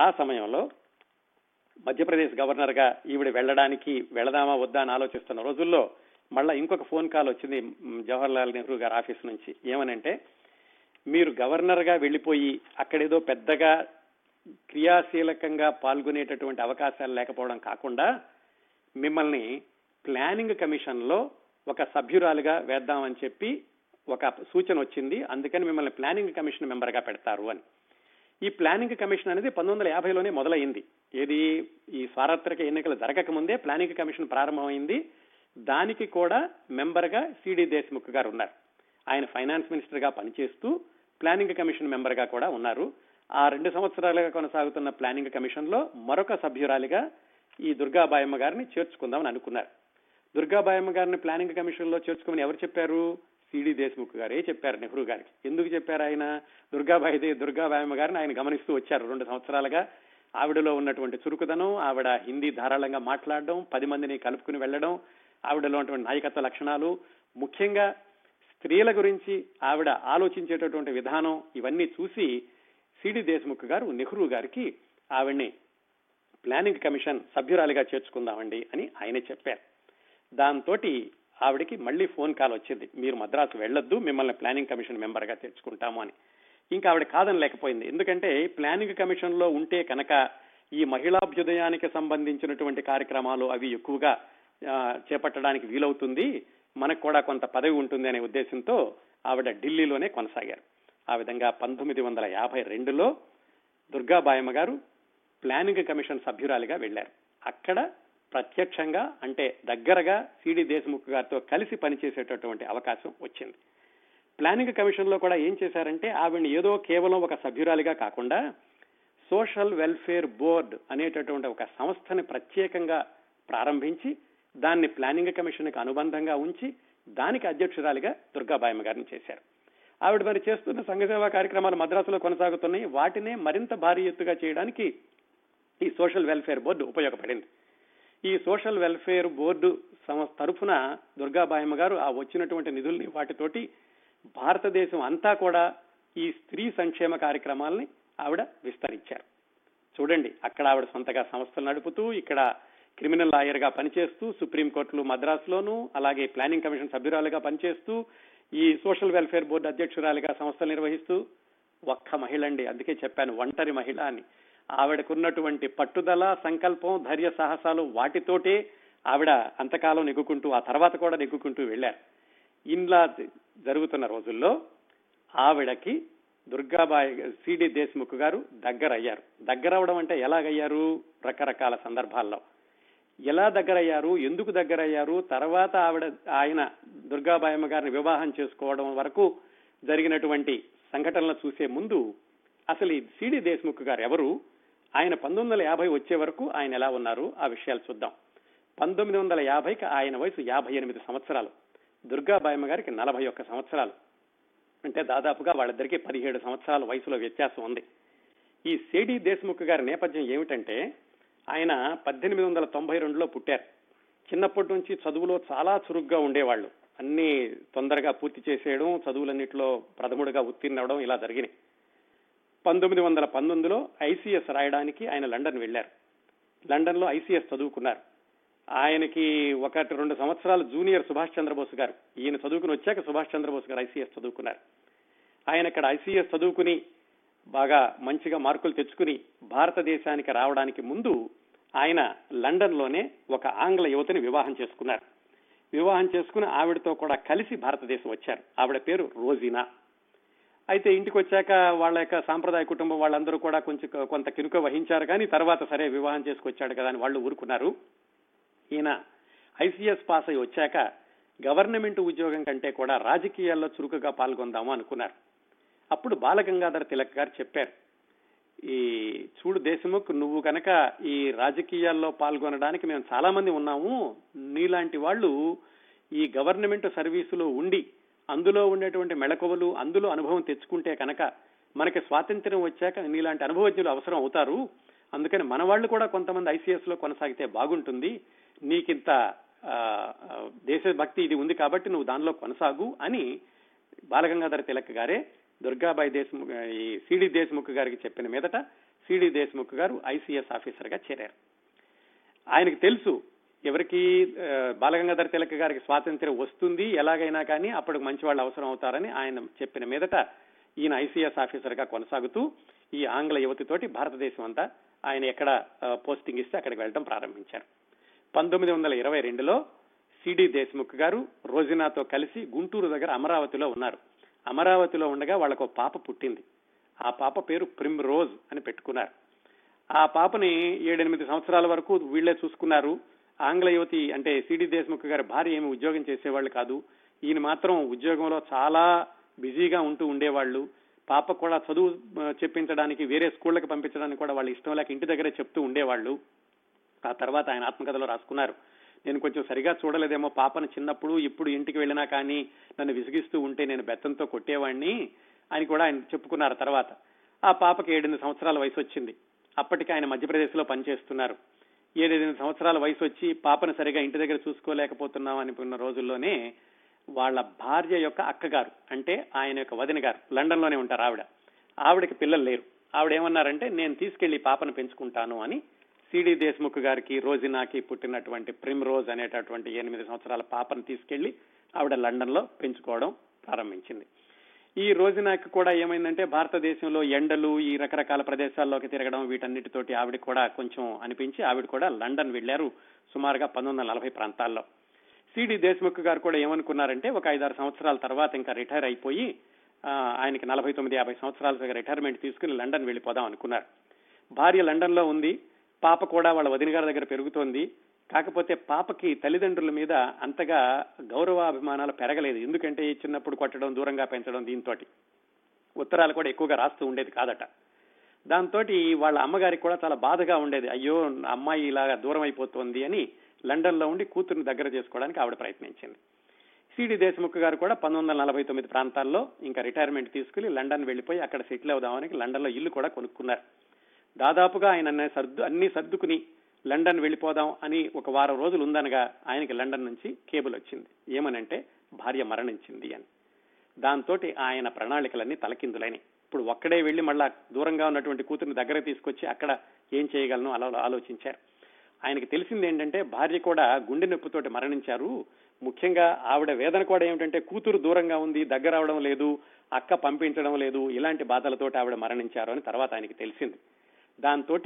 ఆ సమయంలో మధ్యప్రదేశ్ గవర్నర్గా ఈవిడ వెళ్ళడానికి వెళదామా వద్దా అని ఆలోచిస్తున్న రోజుల్లో మళ్ళా ఇంకొక ఫోన్ కాల్ వచ్చింది జవహర్లాల్ నెహ్రూ గారి ఆఫీస్ నుంచి. ఏమనంటే మీరు గవర్నర్గా వెళ్ళిపోయి అక్కడేదో పెద్దగా క్రియాశీలకంగా పాల్గొనేటటువంటి అవకాశాలు లేకపోవడం కాకుండా మిమ్మల్ని ప్లానింగ్ కమిషన్లో ఒక సభ్యురాలుగా వేద్దామని చెప్పి ఒక సూచన వచ్చింది. అందుకని మిమ్మల్ని ప్లానింగ్ కమిషన్ మెంబర్గా పెడతారు అని. ఈ ప్లానింగ్ కమిషన్ అనేది పంతొమ్మిది వందల యాభైలోనే మొదలైంది ఏది ఈ సార్వత్రిక ఎన్నికలు జరగక ముందే ప్లానింగ్ కమిషన్ ప్రారంభమైంది. దానికి కూడా మెంబర్గా సిడి దేశ్ముఖ్ గారు ఉన్నారు. ఆయన ఫైనాన్స్ మినిస్టర్గా పనిచేస్తూ ప్లానింగ్ కమిషన్ మెంబర్గా కూడా ఉన్నారు. ఆ రెండు సంవత్సరాలుగా కొనసాగుతున్న ప్లానింగ్ కమిషన్లో మరొక సభ్యురాలిగా ఈ దుర్గాబాయమ్మ గారిని చేర్చుకుందామని అనుకున్నారు. దుర్గాబాయమ్మ గారిని ప్లానింగ్ కమిషన్లో చేర్చుకోమని ఎవరు చెప్పారు? సిడి దేశ్ముఖ్ గారే చెప్పారు నెహ్రూ గారికి. ఎందుకు చెప్పారు ఆయన? దుర్గాబాయి దుర్గాబాయమ్మ గారిని ఆయన గమనిస్తూ వచ్చారు రెండు సంవత్సరాలుగా. ఆవిడలో ఉన్నటువంటి చురుకుదనం ఆవిడ హిందీ ధారాళంగా మాట్లాడడం పది మందిని కలుపుకుని వెళ్ళడం ఆవిడలో ఉన్నటువంటి నాయకత్వ లక్షణాలు ముఖ్యంగా స్త్రీల గురించి ఆవిడ ఆలోచించేటటువంటి విధానం ఇవన్నీ చూసి సిడి దేశ్ముఖ్ గారు నెహ్రూ గారికి ఆవిడ్ని ప్లానింగ్ కమిషన్ సభ్యురాలిగా చేర్చుకుందామండి అని ఆయన చెప్పారు. దాంతో ఆవిడకి మళ్ళీ ఫోన్ కాల్ వచ్చింది. మీరు మద్రాసు వెళ్ళొద్దు మిమ్మల్ని ప్లానింగ్ కమిషన్ మెంబర్గా తెచ్చుకుంటాము అని. ఇంకా ఆవిడ కాదని లేకపోయింది. ఎందుకంటే ప్లానింగ్ కమిషన్లో ఉంటే కనుక ఈ మహిళాభ్యుదయానికి సంబంధించినటువంటి కార్యక్రమాలు అవి ఎక్కువగా చేపట్టడానికి వీలవుతుంది. మనకు కూడా కొంత పదవి ఉంటుంది అనే ఉద్దేశంతో ఆవిడ ఢిల్లీలోనే కొనసాగారు. ఆ విధంగా పంతొమ్మిది వందల యాభై రెండులో దుర్గాబాయమ్మ గారు ప్లానింగ్ కమిషన్ సభ్యురాలిగా వెళ్ళారు అక్కడ ప్రత్యక్షంగా అంటే దగ్గరగా సిడి దేశముఖ్ గారితో కలిసి పనిచేసేటటువంటి అవకాశం వచ్చింది. ప్లానింగ్ కమిషన్లో కూడా ఏం చేశారంటే ఆవిడని ఏదో కేవలం ఒక సభ్యురాలిగా కాకుండా సోషల్ వెల్ఫేర్ బోర్డ్ అనేటటువంటి ఒక సంస్థని ప్రత్యేకంగా ప్రారంభించి దాన్ని ప్లానింగ్ కమిషన్కి అనుబంధంగా ఉంచి దానికి అధ్యక్షురాలిగా దుర్గాబాయమ్మ గారిని చేశారు. ఆవిడ మరి చేస్తున్న సంఘసేవా కార్యక్రమాలు మద్రాసులో కొనసాగుతున్నాయి. వాటినే మరింత భారీ ఎత్తుగా చేయడానికి ఈ సోషల్ వెల్ఫేర్ బోర్డు ఉపయోగపడింది. ఈ సోషల్ వెల్ఫేర్ బోర్డు సంస్థ తరఫున దుర్గాబాయమ్మ గారు ఆ వచ్చినటువంటి నిధుల్ని వాటితోటి భారతదేశం అంతా కూడా ఈ స్త్రీ సంక్షేమ కార్యక్రమాలని ఆవిడ విస్తరించారు. చూడండి అక్కడ ఆవిడ సొంతగా సంస్థలు నడుపుతూ ఇక్కడ క్రిమినల్ లాయర్గా పనిచేస్తూ సుప్రీంకోర్టులు మద్రాసులోను అలాగే ప్లానింగ్ కమిషన్ సభ్యురాలుగా పనిచేస్తూ ఈ సోషల్ వెల్ఫేర్ బోర్డు అధ్యక్షురాలిగా సంస్థలు నిర్వహిస్తూ ఒక్క మహిళ అండి అందుకే చెప్పాను ఒంటరి మహిళ అని. ఆవిడకున్నటువంటి పట్టుదల సంకల్పం ధైర్య సాహసాలు వాటితోటే ఆవిడ అంతకాలం నెగ్గుకుంటూ ఆ తర్వాత కూడా నెగ్గుకుంటూ వెళ్ళారు ఇన్లా జరుగుతున్న రోజుల్లో ఆవిడకి దుర్గాబాయి సిడి దేశ్ముఖ్ గారు దగ్గరయ్యారు. దగ్గరవడం దగ్గర అంటే ఎలాగయ్యారు? రకరకాల సందర్భాల్లో. ఎలా దగ్గరయ్యారు? ఎందుకు దగ్గరయ్యారు? తర్వాత ఆవిడ ఆయన దుర్గాబాయమ్మ గారిని వివాహం చేసుకోవడం వరకు జరిగినటువంటి సంఘటనలు చూసే ముందు అసలు ఈ సిడి దేశ్ముఖ్ గారు ఎవరు? ఆయన పంతొమ్మిది వందల యాభై వచ్చే వరకు ఆయన ఎలా ఉన్నారు? ఆ విషయాలు చూద్దాం. పంతొమ్మిది వందల యాభైకి ఆయన వయసు యాభై ఎనిమిది సంవత్సరాలు. దుర్గాబాయమ్మ గారికి నలభై ఒక్క సంవత్సరాలు. అంటే దాదాపుగా వాళ్ళిద్దరికీ పదిహేడు సంవత్సరాల వయసులో వ్యత్యాసం ఉంది. ఈ సిడి దేశ్ముఖ్ గారి నేపథ్యం ఏమిటంటే ఆయన పద్దెనిమిది వందల తొంభై రెండులో పుట్టారు. చిన్నప్పటి నుంచి చదువులో చాలా చురుగ్గా ఉండేవాళ్ళు. అన్ని తొందరగా పూర్తి చేసేయడం చదువులన్నింటిలో ప్రథముడిగా ఉత్తీర్ణవడం ఇలా జరిగినాయి. పంతొమ్మిది వందల పంతొమ్మిదిలో ఐసీఎస్ రాయడానికి ఆయన లండన్ వెళ్ళారు లండన్లో ఐసీఎస్ చదువుకున్నారు. ఆయనకి ఒకటి రెండు సంవత్సరాలు జూనియర్ సుభాష్ చంద్రబోస్ గారు. ఈయన చదువుకుని వచ్చాక సుభాష్ చంద్రబోస్ గారు ఐసీఎస్ చదువుకున్నారు. ఆయన ఇక్కడ ఐసీఎస్ చదువుకుని బాగా మంచిగా మార్కులు తెచ్చుకుని భారతదేశానికి రావడానికి ముందు ఆయన లండన్లోనే ఒక ఆంగ్ల యువతిని వివాహం చేసుకున్నారు. వివాహం చేసుకుని ఆవిడతో కూడా కలిసి భారతదేశం వచ్చారు. ఆవిడ పేరు రోజీనా. అయితే ఇంటికి వచ్చాక వాళ్ళ యొక్క సాంప్రదాయ కుటుంబం వాళ్ళందరూ కూడా కొంచెం కొంత కినుక వహించారు కానీ తర్వాత సరే వివాహం చేసుకొచ్చాడు కదా అని వాళ్ళు ఊరుకున్నారు. ఈయన ఐసీఎస్ పాస్ అయి వచ్చాక గవర్నమెంట్ ఉద్యోగం కంటే కూడా రాజకీయాల్లో చురుకుగా పాల్గొందాము అనుకున్నారు. అప్పుడు బాలగంగాధర తిలక్ గారు చెప్పారు ఈ చూడు దేశముఖ్ నువ్వు కనుక ఈ రాజకీయాల్లో పాల్గొనడానికి మేము చాలా మంది ఉన్నాము నీలాంటి వాళ్ళు ఈ గవర్నమెంట్ సర్వీసులో ఉండి అందులో ఉండేటువంటి మెళకువలు అందులో అనుభవం తెచ్చుకుంటే కనుక మనకి స్వాతంత్ర్యం వచ్చాక నీలాంటి అనుభవజ్ఞులు అవసరం అవుతారు. అందుకని మన వాళ్ళు కూడా కొంతమంది ఐసీఎస్లో కొనసాగితే బాగుంటుంది. నీకింత దేశభక్తి ఇది ఉంది కాబట్టి నువ్వు దానిలో కొనసాగు అని బాలగంగాధర తిలక్ గారే దుర్గాబాయి దేశ్ముఖ్ ఈ సిడి దేశ్ముఖ్ గారికి చెప్పిన మీదట సిడి దేశ్ముఖ్ గారు ఐసీఎస్ ఆఫీసర్గా చేరారు. ఆయనకు తెలుసు ఎవరికి బాలగంగాధర తిలక్ గారికి స్వాతంత్ర్యం వస్తుంది ఎలాగైనా కానీ అప్పటికి మంచి వాళ్ళు అవసరం అవుతారని ఆయన చెప్పిన మీదట ఈయన ఐసీఎస్ ఆఫీసర్గా కొనసాగుతూ ఈ ఆంగ్ల యువతితోటి భారతదేశం అంతా ఆయన ఎక్కడ పోస్టింగ్ ఇస్తే అక్కడికి వెళ్ళడం ప్రారంభించారు. పంతొమ్మిది వందల ఇరవై రెండులో సిడి దేశ్ముఖ్ గారు రోజినాతో కలిసి గుంటూరు దగ్గర అమరావతిలో ఉన్నారు. అమరావతిలో ఉండగా వాళ్ళకు పాప పుట్టింది. ఆ పాప పేరు ప్రిమ్ రోజ్ అని పెట్టుకున్నారు. ఆ పాపని ఏడెనిమిది సంవత్సరాల వరకు వీళ్ళే చూసుకున్నారు. ఆంగ్ల యువతి అంటే సిడి దేశ్ముఖ్ గారి భార్య ఏమి ఉద్యోగం చేసేవాళ్ళు కాదు. ఈయన మాత్రం ఉద్యోగంలో చాలా బిజీగా ఉంటూ ఉండేవాళ్ళు. పాప కూడా చదువు చెప్పించడానికి వేరే స్కూళ్ళకి పంపించడానికి కూడా వాళ్ళ ఇష్టం లేక ఇంటి దగ్గరే చెప్తూ ఉండేవాళ్ళు. ఆ తర్వాత ఆయన ఆత్మకథలో రాసుకున్నారు. నేను కొంచెం సరిగా చూడలేదేమో పాపను చిన్నప్పుడు ఇప్పుడు ఇంటికి వెళ్ళినా కానీ నన్ను విసిగిస్తూ ఉంటే నేను బెత్తంతో కొట్టేవాడిని అని కూడా ఆయన చెప్పుకున్నారు తర్వాత. ఆ పాపకి ఏడెనిమిది సంవత్సరాల వయసు వచ్చింది. అప్పటికి ఆయన మధ్యప్రదేశ్లో పనిచేస్తున్నారు. ఏడెనిమిది సంవత్సరాల వయసు వచ్చి పాపను సరిగా ఇంటి దగ్గర చూసుకోలేకపోతున్నాం అనుకున్న రోజుల్లోనే వాళ్ళ భార్య యొక్క అక్కగారు అంటే ఆయన యొక్క వదిన గారు లండన్లోనే ఉంటారు ఆవిడ. ఆవిడకి పిల్లలు లేరు. ఆవిడ ఏమన్నారంటే నేను తీసుకెళ్ళి పాపను పెంచుకుంటాను అని సిడి దేశ్ముఖ్ గారికి రోజినాకి పుట్టినటువంటి ప్రిమ్ రోజ్ అనేటటువంటి ఎనిమిది సంవత్సరాల పాపను తీసుకెళ్ళి ఆవిడ లండన్లో పెంచుకోవడం ప్రారంభించింది. ఈ రోజినాకి కూడా ఏమైందంటే భారతదేశంలో ఎండలు ఈ రకరకాల ప్రదేశాల్లోకి తిరగడం వీటన్నిటితోటి ఆవిడ కూడా కొంచెం అనిపించి ఆవిడ కూడా లండన్ వెళ్ళారు సుమారుగా పంతొమ్మిది నలభై ప్రాంతాల్లో. సిడి దేశ్ముఖ్ గారు కూడా ఏమనుకున్నారంటే ఒక ఐదారు సంవత్సరాల తర్వాత ఇంకా రిటైర్ అయిపోయి ఆయనకి నలభై తొమ్మిది యాభై సంవత్సరాల రిటైర్మెంట్ తీసుకుని లండన్ వెళ్ళిపోదాం అనుకున్నారు. భార్య లండన్లో ఉంది పాప కూడా వాళ్ళ వదిన గారి దగ్గర పెరుగుతోంది. కాకపోతే పాపకి తల్లిదండ్రుల మీద అంతగా గౌరవాభిమానాలు పెరగలేదు. ఎందుకంటే చిన్నప్పుడు కొట్టడం దూరంగా పెంచడం దీంతో ఉత్తరాలు కూడా ఎక్కువగా రాస్తూ ఉండేది కాదట. దాంతో వాళ్ళ అమ్మగారికి కూడా చాలా బాధగా ఉండేది. అయ్యో అమ్మాయి ఇలాగా దూరం అయిపోతుంది అని లండన్లో ఉండి కూతురుని దగ్గర చేసుకోవడానికి ఆవిడ ప్రయత్నించింది. సిడి దేశముఖ్ గారు కూడా పంతొమ్మిది వందల నలభై తొమ్మిది ప్రాంతాల్లో ఇంకా రిటైర్మెంట్ తీసుకుని లండన్ వెళ్ళిపోయి అక్కడ సెటిల్ అవుదామని లండన్లో ఇల్లు కూడా కొనుక్కున్నారు. దాదాపుగా ఆయన సర్దు అన్ని సర్దుకుని లండన్ వెళ్ళిపోదాం అని ఒక వారం రోజులు ఉందనగా ఆయనకి లండన్ నుంచి కేబుల్ వచ్చింది. ఏమనంటే భార్య మరణించింది అని. దాంతో ఆయన ప్రణాళికలన్నీ తలకిందులైనవి ఇప్పుడు ఒక్కడే వెళ్ళి మళ్ళా దూరంగా ఉన్నటువంటి కూతురిని దగ్గర తీసుకొచ్చి అక్కడ ఏం చేయగలను అలా ఆలోచించారు. ఆయనకి తెలిసింది ఏంటంటే భార్య కూడా గుండె నొప్పితోటి మరణించారు. ముఖ్యంగా ఆవిడ వేదన కూడా ఏమిటంటే కూతురు దూరంగా ఉంది దగ్గర అవడం లేదు అక్క పంపించడం లేదు ఇలాంటి బాధలతోటి ఆవిడ మరణించారు అని తర్వాత ఆయనకి తెలిసింది. దాంతో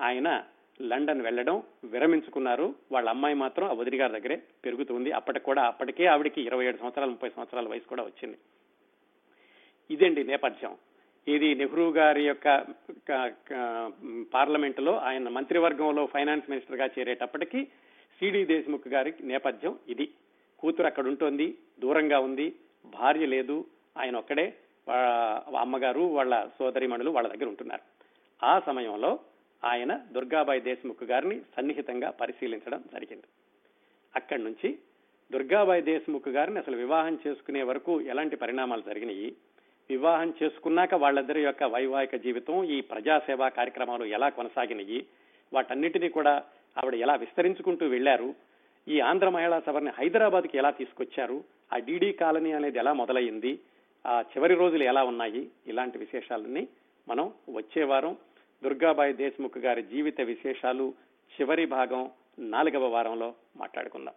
ఆయన లండన్ వెళ్ళడం విరమించుకున్నారు. వాళ్ళ అమ్మాయి మాత్రం ఆ వదిలి గారి దగ్గరే పెరుగుతుంది. అప్పటికి కూడా అప్పటికే ఆవిడకి ఇరవై ఏడు సంవత్సరాలు ముప్పై సంవత్సరాల వయసు కూడా వచ్చింది. ఇదండి నేపథ్యం? ఇది నెహ్రూ గారి యొక్క పార్లమెంటులో ఆయన మంత్రివర్గంలో ఫైనాన్స్ మినిస్టర్గా చేరేటప్పటికి సిడి దేశ్ముఖ్ గారి నేపథ్యం ఇది. కూతురు అక్కడ ఉంటుంది దూరంగా ఉంది భార్య లేదు ఆయన ఒక్కడే. అమ్మగారు వాళ్ళ సోదరిమణులు వాళ్ళ దగ్గర ఉంటున్నారు. ఆ సమయంలో ఆయన దుర్గాబాయి దేశ్ముఖ్ గారిని సన్నిహితంగా పరిశీలించడం జరిగింది. అక్కడి నుంచి దుర్గాబాయి దేశ్ముఖ్ గారిని అసలు వివాహం చేసుకునే వరకు ఎలాంటి పరిణామాలు జరిగినాయి? వివాహం చేసుకున్నాక వాళ్ళిద్దరి యొక్క వైవాహిక జీవితం ఈ ప్రజాసేవా కార్యక్రమాలు ఎలా కొనసాగినాయి? వాటన్నిటినీ కూడా ఆవిడ ఎలా విస్తరించుకుంటూ వెళ్ళారు ఈ ఆంధ్ర మహిళా సభని హైదరాబాద్కి ఎలా తీసుకొచ్చారు? ఆ డీడీ కాలనీ అనేది ఎలా మొదలైంది ఆ చివరి రోజులు ఎలా ఉన్నాయి? ఇలాంటి విశేషాలన్నీ మనం వచ్చే వారం దుర్గాబాయి దేశ్ముఖ్ గారి జీవిత విశేషాలు చివరి భాగం నాలుగవ వారంలో మాట్లాడుకుందాం.